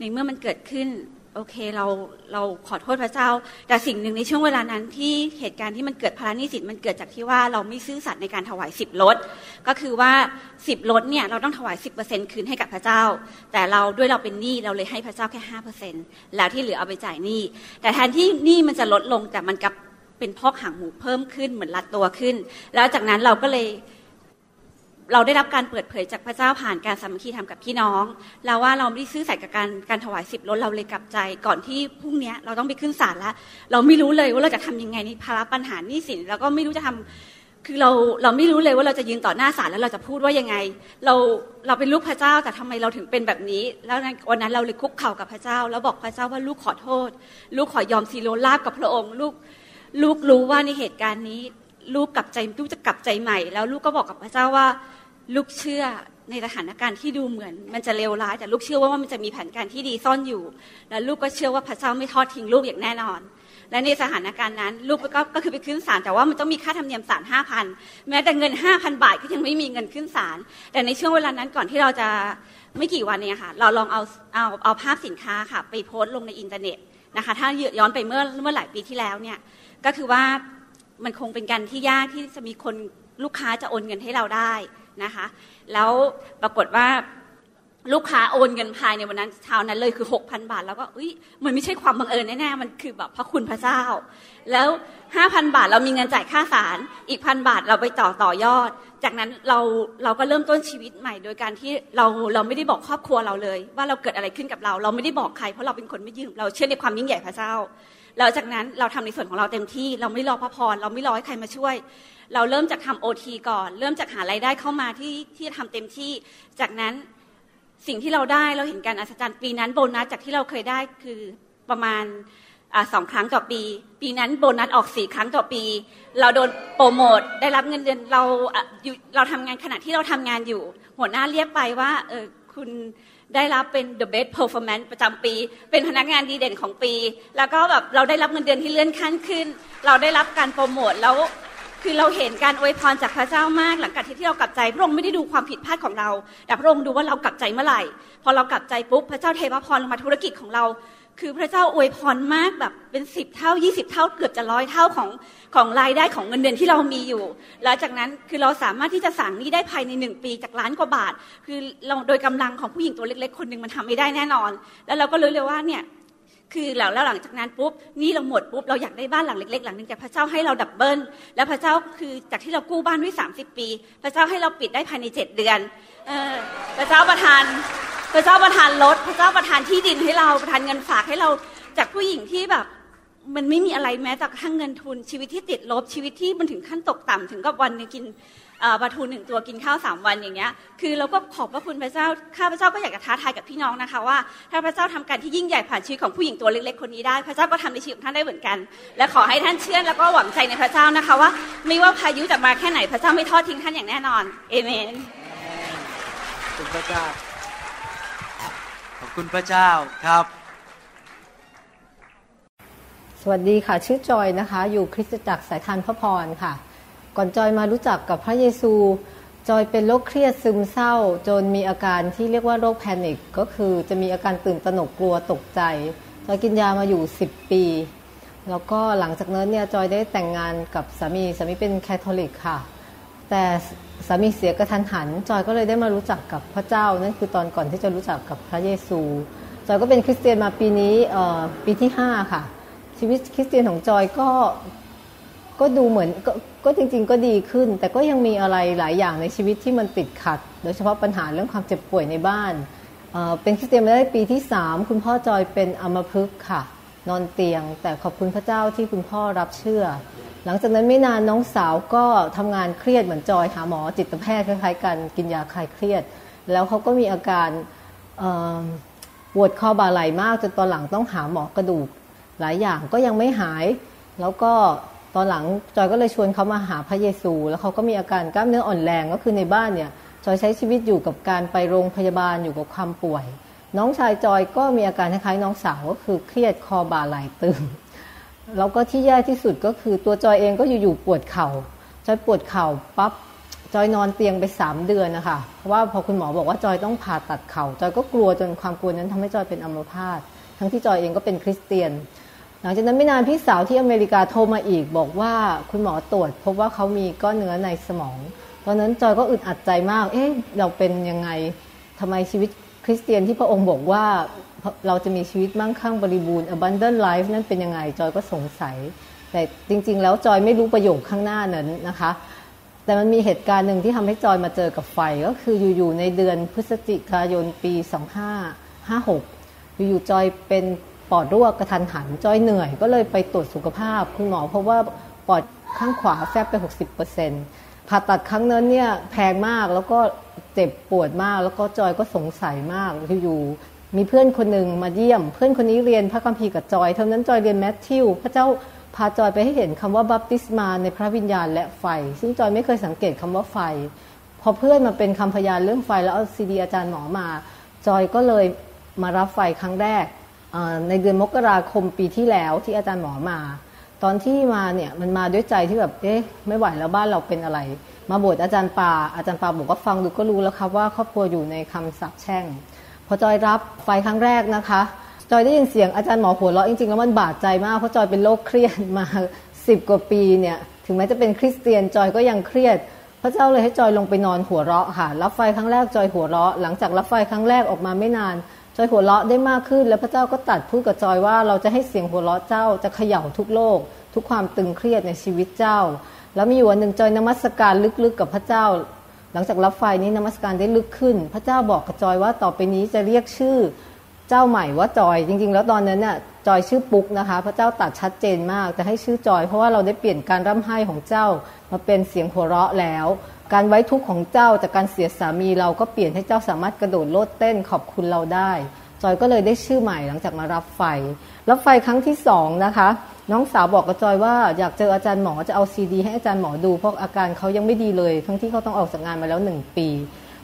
H: ในเมื่อมันเกิดขึ้นโอเคเราเราขอโทษพระเจ้า แต่สิ่งหนึ่งในช่วงเวลานั้นที่เหตุการณ์ที่มันเกิดภาระนี้สินมันเกิดจากที่ว่าเราไม่ซื่อสัตย์ในการถวายสิบลดก็คือว่าสิบลดเนี่ยเราต้องถวายสิบเปอร์เซ็นคืนให้กับพระเจ้า แต่เราด้วยเราเป็นหนี้เราเลยให้พระเจ้าแค่ห้าเปอร์เซ็นแล้วที่เหลือเอาไปจ่ายหนี้แต่แทนที่หนี้มันจะลดลงแต่มันกลับเป็นพอกหางหมูเพิ่มขึ้นเหมือนรัดตัวขึ้น แล้วจากนั้นเราก็เลย เราได้รับการเปิดเผยจากพระเจ้าผ่านการสามัคคีธรรมกับพี่น้องแล้วว่าเราไม่ได้ซื่อสัตย์กับการการถวายสิบลดเราเลยกลับใจ ก่อนที่พรุ่งนี้เราต้องไปขึ้นศาลแล้วเราไม่รู้เลยว่าเราจะทำยังไงในภาระปัญหาหนี้สินแล้วก็ไม่รู้จะทำคือเราเราไม่รู้เลยว่าเราจะยืนต่อหน้าศาลแล้วเราจะพูดว่ายังไง เราเราเป็นลูกพระเจ้าแต่ทำไมเราถึงเป็นแบบนี้ แล้ววันนั้นเราเลยคุกเข่ากับพระเจ้า แล้วบอกพระเจ้าว่าลูกขอโทษ ลูกขอยอมซีโรลาบกับพระองค์ ลูกลูกรู้ว่าในเหตุการณ์นี้ ลูกกลับใจลูกจะกลับใจใหม่ แล้วลูกก็บอกกับพระเจ้าว่า ลูกเชื่อในสถานการณ์ที่ดูเหมือน มันจะเลวร้าย แต่ลูกเชื่อว่ามันจะมีแผนการที่ดีซ่อนอยู่ และลูกก็เชื่อว่าพระเจ้าไม่ทอดทิ้งลูกอย่างแน่นอน และในสถานการณ์นั้น ลูกก็ก็คือไปขึ้นศาลแต่ว่ามันต้องมีค่าธรรมเนียมศาลห้าพันแม้แต่เงินห้าพันบาทก็ยังไม่มีเงินขึ้นศาลแต่ในช่วงเวลานั้นก่อนที่เราจะไม่กี่วันเนี่ยค่ะเราลองเอาเอาเอาภาพสินค้าค่ะ ไปโพสต์ลงในอินเทอร์เน็ตนะคะถ้าย้อนไปเมื่อเมื่อหลายปีที่แล้วเนี่ยก็คือว่ามันคงเป็นการที่ยากที่จะมีคนลูกค้าจะโอนเงินให้เราได้ นะคะ แล้วปรากฏว่าลูกค้าโอนเงินภายในวันนั้นเช้านั้นเลยคือ 6,000 บาท แล้วก็อุ้ยมันไม่ใช่ความบังเอิญแน่ๆ มันคือแบบพระคุณพระเจ้า แล้ว 5,000 บาทเรามีเงินจ่ายค่าสารอีกพันบาทเราไปต่อต่อยอด จากนั้นเราเราก็เริ่มต้นชีวิตใหม่ โดยการที่เราเราไม่ได้บอกครอบครัวเราเลย ว่าเราเกิดอะไรขึ้นกับเรา เราไม่ได้บอกใครเพราะเราเป็นคนไม่ยืมเราเชื่อในความยิ่งใหญ่พระเจ้าแล้วจากนั้นเราทำในส่วนของเราเต็มที่ เราไม่รอพระพรเราไม่รอให้ใครมาช่วย เราเริ่มจากทำโอทีก่อน เริ่มจากหารายได้เข้ามาที่ที่ทำเต็มที่ จากนั้นสิ่งที่เราได้เราเห็นการอัศจรรย์ปีนั้นโบนัสจากที่เราเคยได้คือประมาณอสองครั้งต่อปี ปีนั้นโบนัสออกสี่ครั้งต่อปี เราโดนโปรโมทได้รับเงินเดือนเราเราทำงานขณะที่เราทำงานอยู่ หัวหน้าเรียกไปว่าเออคุณได้รับเป็น the best performance ประจำปี เป็นพนักงานดีเด่นของปี แล้วก็แบบเราได้รับเงินเดือนที่เลื่อนขั้นขึ้น เราได้รับการโปรโมทแล้ว คือเราเห็นการอวยพรจากพระเจ้ามาก หลังจากที่เรากลับใจพระองค์ไม่ได้ดูความผิดพลาดของเรา แต่พระองค์ดูว่าเรากลับใจเมื่อไหร่ พอเรากลับใจปุ๊บพระเจ้าเทพระพรลงมาธุรกิจของเรา คือพระเจ้าอวยพรมากแบบเป็นสิบเท่ายี่สิบเท่าเกือบจะร้อยเท่าของของรายได้ของเงินเดือนที่เรามีอยู่แล้วจากนั้นคือเราสามารถที่จะสั่งนี้ได้ภายในหนึ่งปีจากล้านกว่าบาท คือเราโดยกำลังของผู้หญิงตัวเล็ก ๆ คนหนึ่งมันทำไม่ได้แน่นอน แล้วเราก็รู้เลยว่าเนี่ย คือแล้วหลังจากนั้นปุ๊บนี่เราหมดปุ๊บเราอยากได้บ้านหลังเล็กๆ หลังหนึ่งแต่พระเจ้าให้เราดับเบิลแล้วพระเจ้าคือจากที่เรากู้บ้านด้วย30 ปี พระเจ้าให้เราปิดได้ภายในเจ็ดเดือนออพระเจ้าประทานพระเจ้าประทานรถพระเจ้าประทานที่ดินให้เราประทานเงินฝากให้เราจากผู้หญิงที่แบบมันไม่มีอะไรแม้แต่ทั้งเงินทุนชีวิตที่ติดลบชีวิตที่มันถึงขั้นตกต่ำถึงกับวันนึงกิน ปลาทูหนึ่งตัวกินข้าวสามวันอย่างเงี้ย คือเราก็ขอบพระคุณพระเจ้า ข้าพระเจ้าก็อยากจะท้าทายกับพี่น้องนะคะว่า ถ้าพระเจ้าทำการที่ยิ่งใหญ่ผ่านชีวิตของผู้หญิงตัวเล็กๆคนนี้ได้ พระเจ้าก็ทำในชีวิตของท่านได้เหมือนกัน และขอให้ท่านเชื่อแล้วก็หวังใจในพระเจ้านะคะว่า ไม่ว่าพายุจะมาแค่ไหนพระเจ้าไม่ทอดทิ้งท่านอย่างแน่นอน เอเมน
D: ขอบคุณพระเจ้า ขอบคุณพระเจ้าครับ
I: สวัสดีค่ะ ชื่อจอยนะคะ อยู่คริสตจักรสายทานพระพรค่ะ ก่อนจอยมารู้จักกับพระเยซู จอยเป็นโรคเครียดซึมเศร้า จนมีอาการที่เรียกว่าโรคแพนิคก็คือจะมีอาการตื่นตระหนกกลัวตกใจ จอยกินยามาอยู่ 10 ปี แล้วก็หลังจากนั้นเนี่ยจอยได้แต่งงานกับสามีสามีเป็นแคทอลิกค่ะ แต่สามีเสียกระทันหัน จอยก็เลยได้มารู้จักกับพระเจ้านั่นคือตอนก่อนที่จะรู้จักกับพระเยซูจอยก็เป็นคริสเตียนมาปีนี้ปีที่5ค่ะชีวิตคริสเตียนของจอยก็ ก็ดูเหมือนก็จริง ๆ ก็ดีขึ้น แต่ก็ยังมีอะไรหลายอย่างในชีวิตที่มันติดขัด โดยเฉพาะปัญหาเรื่องความเจ็บป่วยในบ้านเป็นคริสเตียนมาได้ปีที่ 3 คุณพ่อจอยเป็นอัมพฤกษ์ค่ะ นอนเตียง แต่ขอบคุณพระเจ้าที่คุณพ่อรับเชื่อ หลังจากนั้นไม่นานน้องสาวก็ทำงานเครียดเหมือนจอยหาหมอจิตแพทย์คล้ายๆกันกินยาคลายเครียด แล้วเขาก็มีอาการปวดคอบ่าไหล่มากจนตอนหลังต้องหาหมอกระดูกหลายอย่างก็ยังไม่หาย แล้วก็ ตอนหลังจอยก็เลยชวนเขามาหาพระเยซู แล้วเขาก็มีอาการกล้ามเนื้ออ่อนแรงก็คือในบ้านเนี่ยจอยใช้ชีวิตอยู่กับการไปโรงพยาบาลอยู่กับความป่วย น้องชายจอยก็มีอาการคล้ายๆน้องสาวก็คือเครียดคอบ่าไหลตึงแล้วก็ที่แย่ที่สุดก็คือตัวจอยเองก็อยู่ๆปวดเขา่าจอยปวดเข่าปั๊บจอยนอนเตียงไปสามเดือนนะคะเพราะว่าพอคุณหมอบอกว่าจอยต้องผ่าตัดเขา่าจอยก็กลัวจนความกลัวนั้นทำให้จอยเป็นอัมพาตทั้งที่จอยเองก็เป็นคริสเตียน ลังจากนั้นไม่นานพี่สาวที่อเมริกาโทรมาอีก บอกว่าคุณหมอตรวจ พบว่าเขามีก้อนเนื้อในสมอง ตอนนั้นจอยก็อึดอัดใจมาก เอ๊ะเราเป็นยังไงทำไมชีวิตคริสเตียนที่พระองค์บอกว่าเราจะมีชีวิตมั่งคั่งบริบูรณ์ abundant life นั้นเป็นยังไง จอยก็สงสัย แต่จริง ๆ แล้วจอยไม่รู้ประโยคข้างหน้านั้นนะคะ แต่มันมีเหตุการณ์หนึ่งที่ทำให้จอยมาเจอกับไฟ ก็คืออยู่ ๆ ในเดือนพฤศจิกายนปี 2556 อยู่ ๆ จอยเป็น ปอดรั่วกระทันหันจอยเหนื่อย ก็เลยไปตรวจสุขภาพคุณหมอเพบว่าปอดข้างขวาแฟบไป 60%ผ่าตัดครั้งนั้นเนี่ยแพงมากแล้วก็เจ็บปวดมาก แล้วก็จอยก็สงสัยมากอยู่ๆมีเพื่อนคนหนึ่งมาเยี่ยม เพื่อนคนนี้เรียนพระคัมภีร์กับจอยเท่านั้นจอยเรียนแมทธิวพระเจ้าพาจอยไปให้เห็นคำว่าบัพติศมาในพระวิญญาณและไฟ ซึ่งจอยไม่เคยสังเกตคำว่าไฟ พอเพื่อนมาเป็นคำพยานเรื่องไฟแล้วเอาซีดีอาจารย์หมอมา จอยก็เลยมารับไฟครั้งแรก ในเดือนมกราคมปีที่แล้วที่อาจารย์หมอมา ตอนที่มาเนี่ยมันมาด้วยใจที่แบบเอ๊ะไม่ไหวแล้วบ้านเราเป็นอะไร มาบวชอาจารย์ปาอาจารย์ปาบอกก็ฟังดูก็รู้แล้วครับว่าครอบครัวอยู่ในคำสาปแช่ง พอจอยรับไฟครั้งแรกนะคะ จอยได้ยินเสียงอาจารย์หมอหัวเราะจริงๆแล้วมันบาดใจมากเพราะจอยเป็นโรคเครียดมาสิบกว่าปีเนี่ยถึงแม้จะเป็นคริสเตียนจอยก็ยังเครียด พระเจ้าเลยให้จอยลงไปนอนหัวเราะค่ะ รับไฟครั้งแรกจอยหัวเราะ หลังจากรับไฟครั้งแรกออกมาไม่นาน จอยหัวเราะได้มากขึ้น แล้วพระเจ้าก็ตัดพูดกับจอยว่าเราจะให้เสียงหัวเราะเจ้าจะเขย่าทุกโลก ทุกความตึงเครียดในชีวิตเจ้า แล้วมีอยู่วันหนึ่งจอยนมัสการลึกๆกับพระเจ้า หลังจากรับไฟนี้นมัสการได้ลึกขึ้น พระเจ้าบอกกับจอยว่าต่อไปนี้จะเรียกชื่อเจ้าใหม่ว่าจอยจริง ๆ แล้วตอนนั้นเนี่ยจอยชื่อปุ๊กนะคะ พระเจ้าตัดชัดเจนมากจะให้ชื่อจอย เพราะว่าเราได้เปลี่ยนการร่ำไห้ของเจ้ามาเป็นเสียงหัวเราะแล้ว การไว้ทุกข์ของเจ้าจากการเสียสามีเราก็เปลี่ยนให้เจ้าสามารถกระโดดโลดเต้นขอบคุณเราได้ จอยก็เลยได้ชื่อใหม่หลังจากมารับไฟ รับไฟครั้งที่สองนะคะ น้องสาวบอกกับจอยว่าอยากเจออาจารย์หมอจะเอาซีดีให้อาจารย์หมอดูเพราะอาการเขายังไม่ดีเลย ทั้งที่เขาต้องออกจากงานมาแล้วหนึ่งปี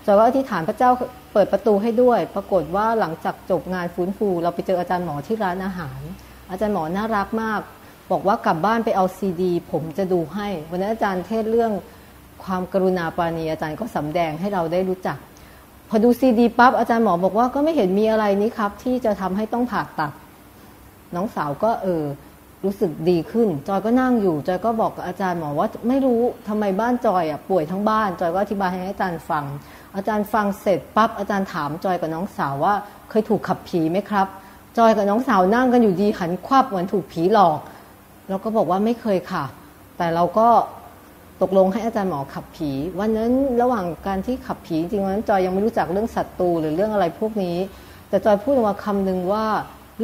I: จอยก็อธิษฐานพระเจ้าเปิดประตูให้ด้วย ปรากฏว่าหลังจากจบงานฟื้นฟู เราไปเจออาจารย์หมอที่ร้านอาหาร อาจารย์หมอน่ารักมาก บอกว่ากลับบ้านไปเอาซีดี ผมจะดูให้ วันนั้นอาจารย์เทศเรื่อง ความกรุณาปาณีอาจารย์ก็สำแดงให้เราได้รู้จัก พอดูซีดีปั๊บอาจารย์หมอบอกว่าก็ไม่เห็นมีอะไรนี้ครับ ที่จะทำให้ต้องผ่าตัด น้องสาวก็เออรู้สึกดีขึ้น จอยก็นั่งอยู่ จอยก็บอกกับอาจารย์หมอว่าไม่รู้ทำไมบ้านจอยอะป่วยทั้งบ้าน จอยก็อธิบายให้อาจารย์ฟัง อาจารย์ฟังเสร็จปั๊บอาจารย์ถามจอยกับน้องสาวว่า เคยถูกขับผีไหมครับ จอยกับน้องสาวนั่งกันอยู่ดีหันควับเหมือนถูกผีหลอกเราก็บอกว่าไม่เคยค่ะ แต่เราก็ ตกลงให้อาจารย์หมอขับผี วันนั้นระหว่างการที่ขับผีจริงๆวันนั้นจอยยังไม่รู้จักเรื่องศัตรูหรือเรื่องอะไรพวกนี้ แต่จอยพูดออกมาคำหนึ่งว่า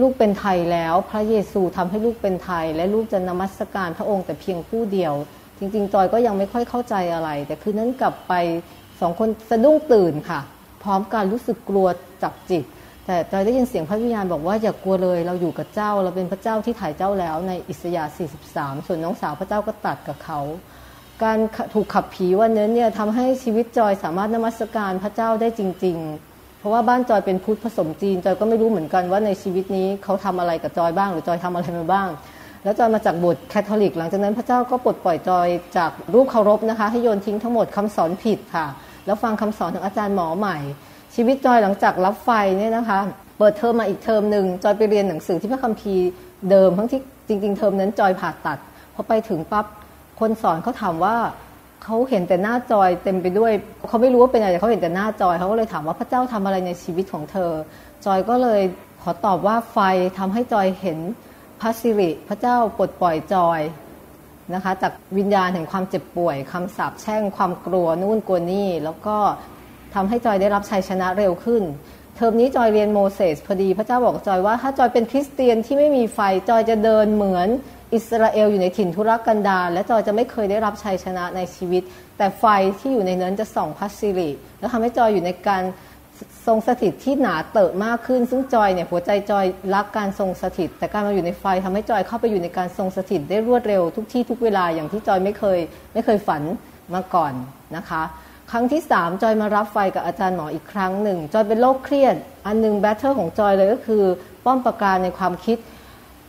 I: ลูกเป็นไทยแล้ว พระเยซูทำให้ลูกเป็นไทย และลูกจะนมัสการพระองค์แต่เพียงผู้เดียว จริง ๆ จอยก็ยังไม่ค่อยเข้าใจอะไร แต่คืนนั้นกลับไปสองคนสะดุ้งตื่นค่ะ พร้อมกันรู้สึกกลัวจับจิต แต่จอยได้ยินเสียงพระวิญญาณบอกว่าอย่ากลัวเลย เราอยู่กับเจ้าเราเป็นพระเจ้าที่ถ่ายเจ้าแล้วในอิสยาห์43 ส่วนน้องสาวพระเจ้าก็ตรัสกับเขา การถูกขับผีวันนั้นเนี่ยทำให้ชีวิตจอยสามารถนมัสการพระเจ้าได้จริง ๆ เพราะว่าบ้านจอยเป็นพุทธผสมจีนจอยก็ไม่รู้เหมือนกันว่าในชีวิตนี้เขาทำอะไรกับจอยบ้าง หรือจอยทำอะไรมาบ้าง แล้วจอยมาจากโบสถ์แคทอลิก หลังจากนั้นพระเจ้าก็ปลดปล่อยจอยจากรูปเคารพนะคะ ให้โยนทิ้งทั้งหมดคำสอนผิดค่ะ แล้วฟังคำสอนของอาจารย์หมอใหม่ ชีวิตจอยหลังจากรับไฟเนี่ยนะคะเปิดเทอมมาอีกเทอมหนึ่งจอยไปเรียนหนังสือที่พระคัมภีร์เดิมทั้งที่จริง ๆ เทอมนั้นจอยผ่าตัดพอไปถึงปั๊บ คนสอนเขาถามว่าเขาเห็นแต่หน้าจอยเต็มไปด้วยเขาไม่รู้ว่าเป็นอะไรแต่เขาเห็นแต่หน้าจอยเขาก็เลยถามว่าพระเจ้าทำอะไรในชีวิตของเธอ จอยก็เลยขอตอบว่าไฟทำให้จอยเห็นพระสิริพระเจ้าปลดปล่อยจอยนะคะจากวิญญาณแห่งความเจ็บป่วยคำสาปแช่งความกลัวนู่นกลัวนี่ แล้วก็ทำให้จอยได้รับชัยชนะเร็วขึ้น เทอมนี้จอยเรียนโมเสสพอดีพระเจ้าบอกจอยว่าถ้าจอยเป็นคริสเตียนที่ไม่มีไฟจอยจะเดินเหมือน อิสราเอลอยู่ในถิ่นทุรกันดารและจอยจะไม่เคยได้รับชัยชนะในชีวิต แต่ไฟที่อยู่ในนั้นจะส่องพระสิริแล้วทำให้จอยอยู่ในการทรงสถิตที่หนาทึบมากขึ้น ซึ่งจอยเนี่ยหัวใจจอยรักการทรงสถิต แต่การมาอยู่ในไฟทำให้จอยเข้าไปอยู่ในการทรงสถิตได้รวดเร็วทุกที่ทุกเวลาอย่างที่จอยไม่เคยไม่เคยฝันมาก่อนนะคะ ครั้งที่ 3 จอยมารับไฟกับอาจารย์หมออีกครั้งหนึ่ง จอยเป็นโรคเครียด อันหนึ่ง battle ของจอยเลยก็คือ ป้อมปราการในความคิด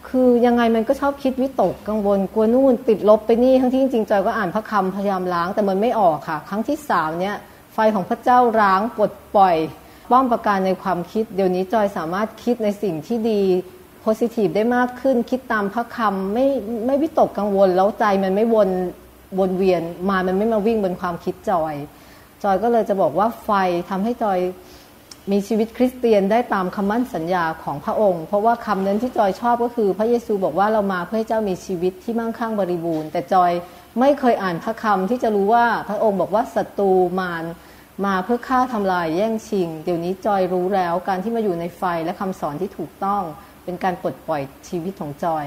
I: คือยังไงมันก็ชอบคิดวิตกกังวลกลัวนู่นติดลบไปนี่ทั้งที่จริงๆจอยก็อ่านพระคำพยายามล้างแต่มันไม่ออกค่ะ ครั้งที่สามเนี่ยไฟของพระเจ้าล้างปลดปล่อยป้อมปราการในความคิด เดี๋ยวนี้จอยสามารถคิดในสิ่งที่ดี positive ได้มากขึ้น คิดตามพระคำไม่ไม่วิตกกังวล แล้วใจมันไม่วนวนเวียนมามันไม่มาวิ่งบนความคิดจอย จอยก็เลยจะบอกว่าไฟทำให้จอย มีชีวิตคริสเตียนได้ตามคำมั่นสัญญาของพระองค์ เพราะว่าคำนั้นที่จอยชอบก็คือพระเยซูบอกว่าเรามาเพื่อให้เจ้ามีชีวิตที่มั่งคั่งบริบูรณ์ แต่จอยไม่เคยอ่านพระคำที่จะรู้ว่าพระองค์บอกว่าศัตรูมารมาเพื่อฆ่าทำลายแย่งชิง เดี๋ยวนี้จอยรู้แล้วการที่มาอยู่ในไฟและคำสอนที่ถูกต้อง เป็นการปลดปล่อยชีวิตของจอย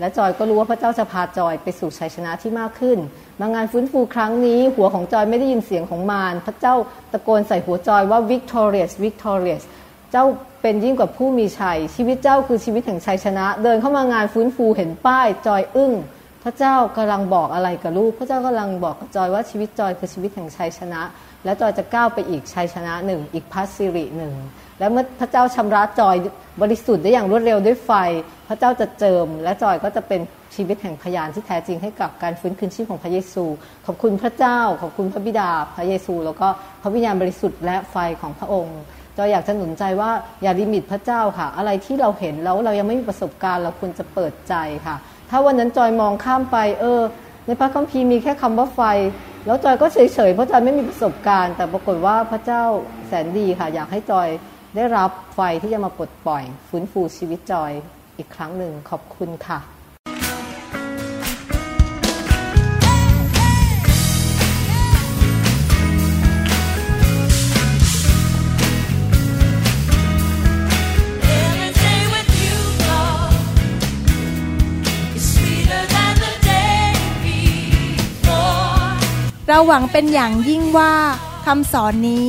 I: และจอยก็รู้ว่าพระเจ้าจะพาจอยไปสู่ชัยชนะที่มากขึ้น มางานฟื้นฟูครั้งนี้ หัวของจอยไม่ได้ยินเสียงของมารพระเจ้าตะโกนใส่หัวจอยว่า victorious victorious เจ้าเป็นยิ่งกว่าผู้มีชัย ชีวิตเจ้าคือชีวิตแห่งชัยชนะ เดินเข้ามางานฟื้นฟูเห็นป้ายจอยอึ้ง พระเจ้ากำลังบอกอะไรกับลูก พระเจ้ากำลังบอกกับจอยว่าชีวิตจอยคือชีวิตแห่งชัยชนะ และจอยจะก้าวไปอีกชัยชนะหนึ่งอีกพัสสิริหนึ่ง และเมื่อพระเจ้าชำระจอยบริสุทธิ์ได้อย่างรวดเร็วด้วยไฟ พระเจ้าจะเจิม และจอยก็จะเป็นชีวิตแห่งพยานที่แท้จริงให้กับการฟื้นคืนชีพของพระเยซู ขอบคุณพระเจ้า ขอบคุณพระบิดาพระเยซู แล้วก็พระวิญญาณบริสุทธิ์และไฟของพระองค์จอยอยากจะหนุนใจว่าอย่าลิมิตพระเจ้าค่ะ อะไรที่เราเห็นแล้วเรายังไม่มีประสบการณ์เราควรจะเปิดใจค่ะ ถ้าวันนั้นจอยมองข้ามไป เออ ในพระคัมภีร์มีแค่คำว่าไฟ แล้วจอยก็เฉยๆเพราะจอยไม่มีประสบการณ์ แต่ปรากฏว่าพระเจ้าแสนดีค่ะ อยากให้จอย ได้รับไฟที่จะมาปลดปล่อย ฟื้นฟูชีวิตจอยอีกครั้งหนึ่งขอบคุณค่ะ
J: Every day with you, Lord, is sweeter than the day before.
K: เราหวังเป็นอย่างยิ่งว่าคำสอนนี้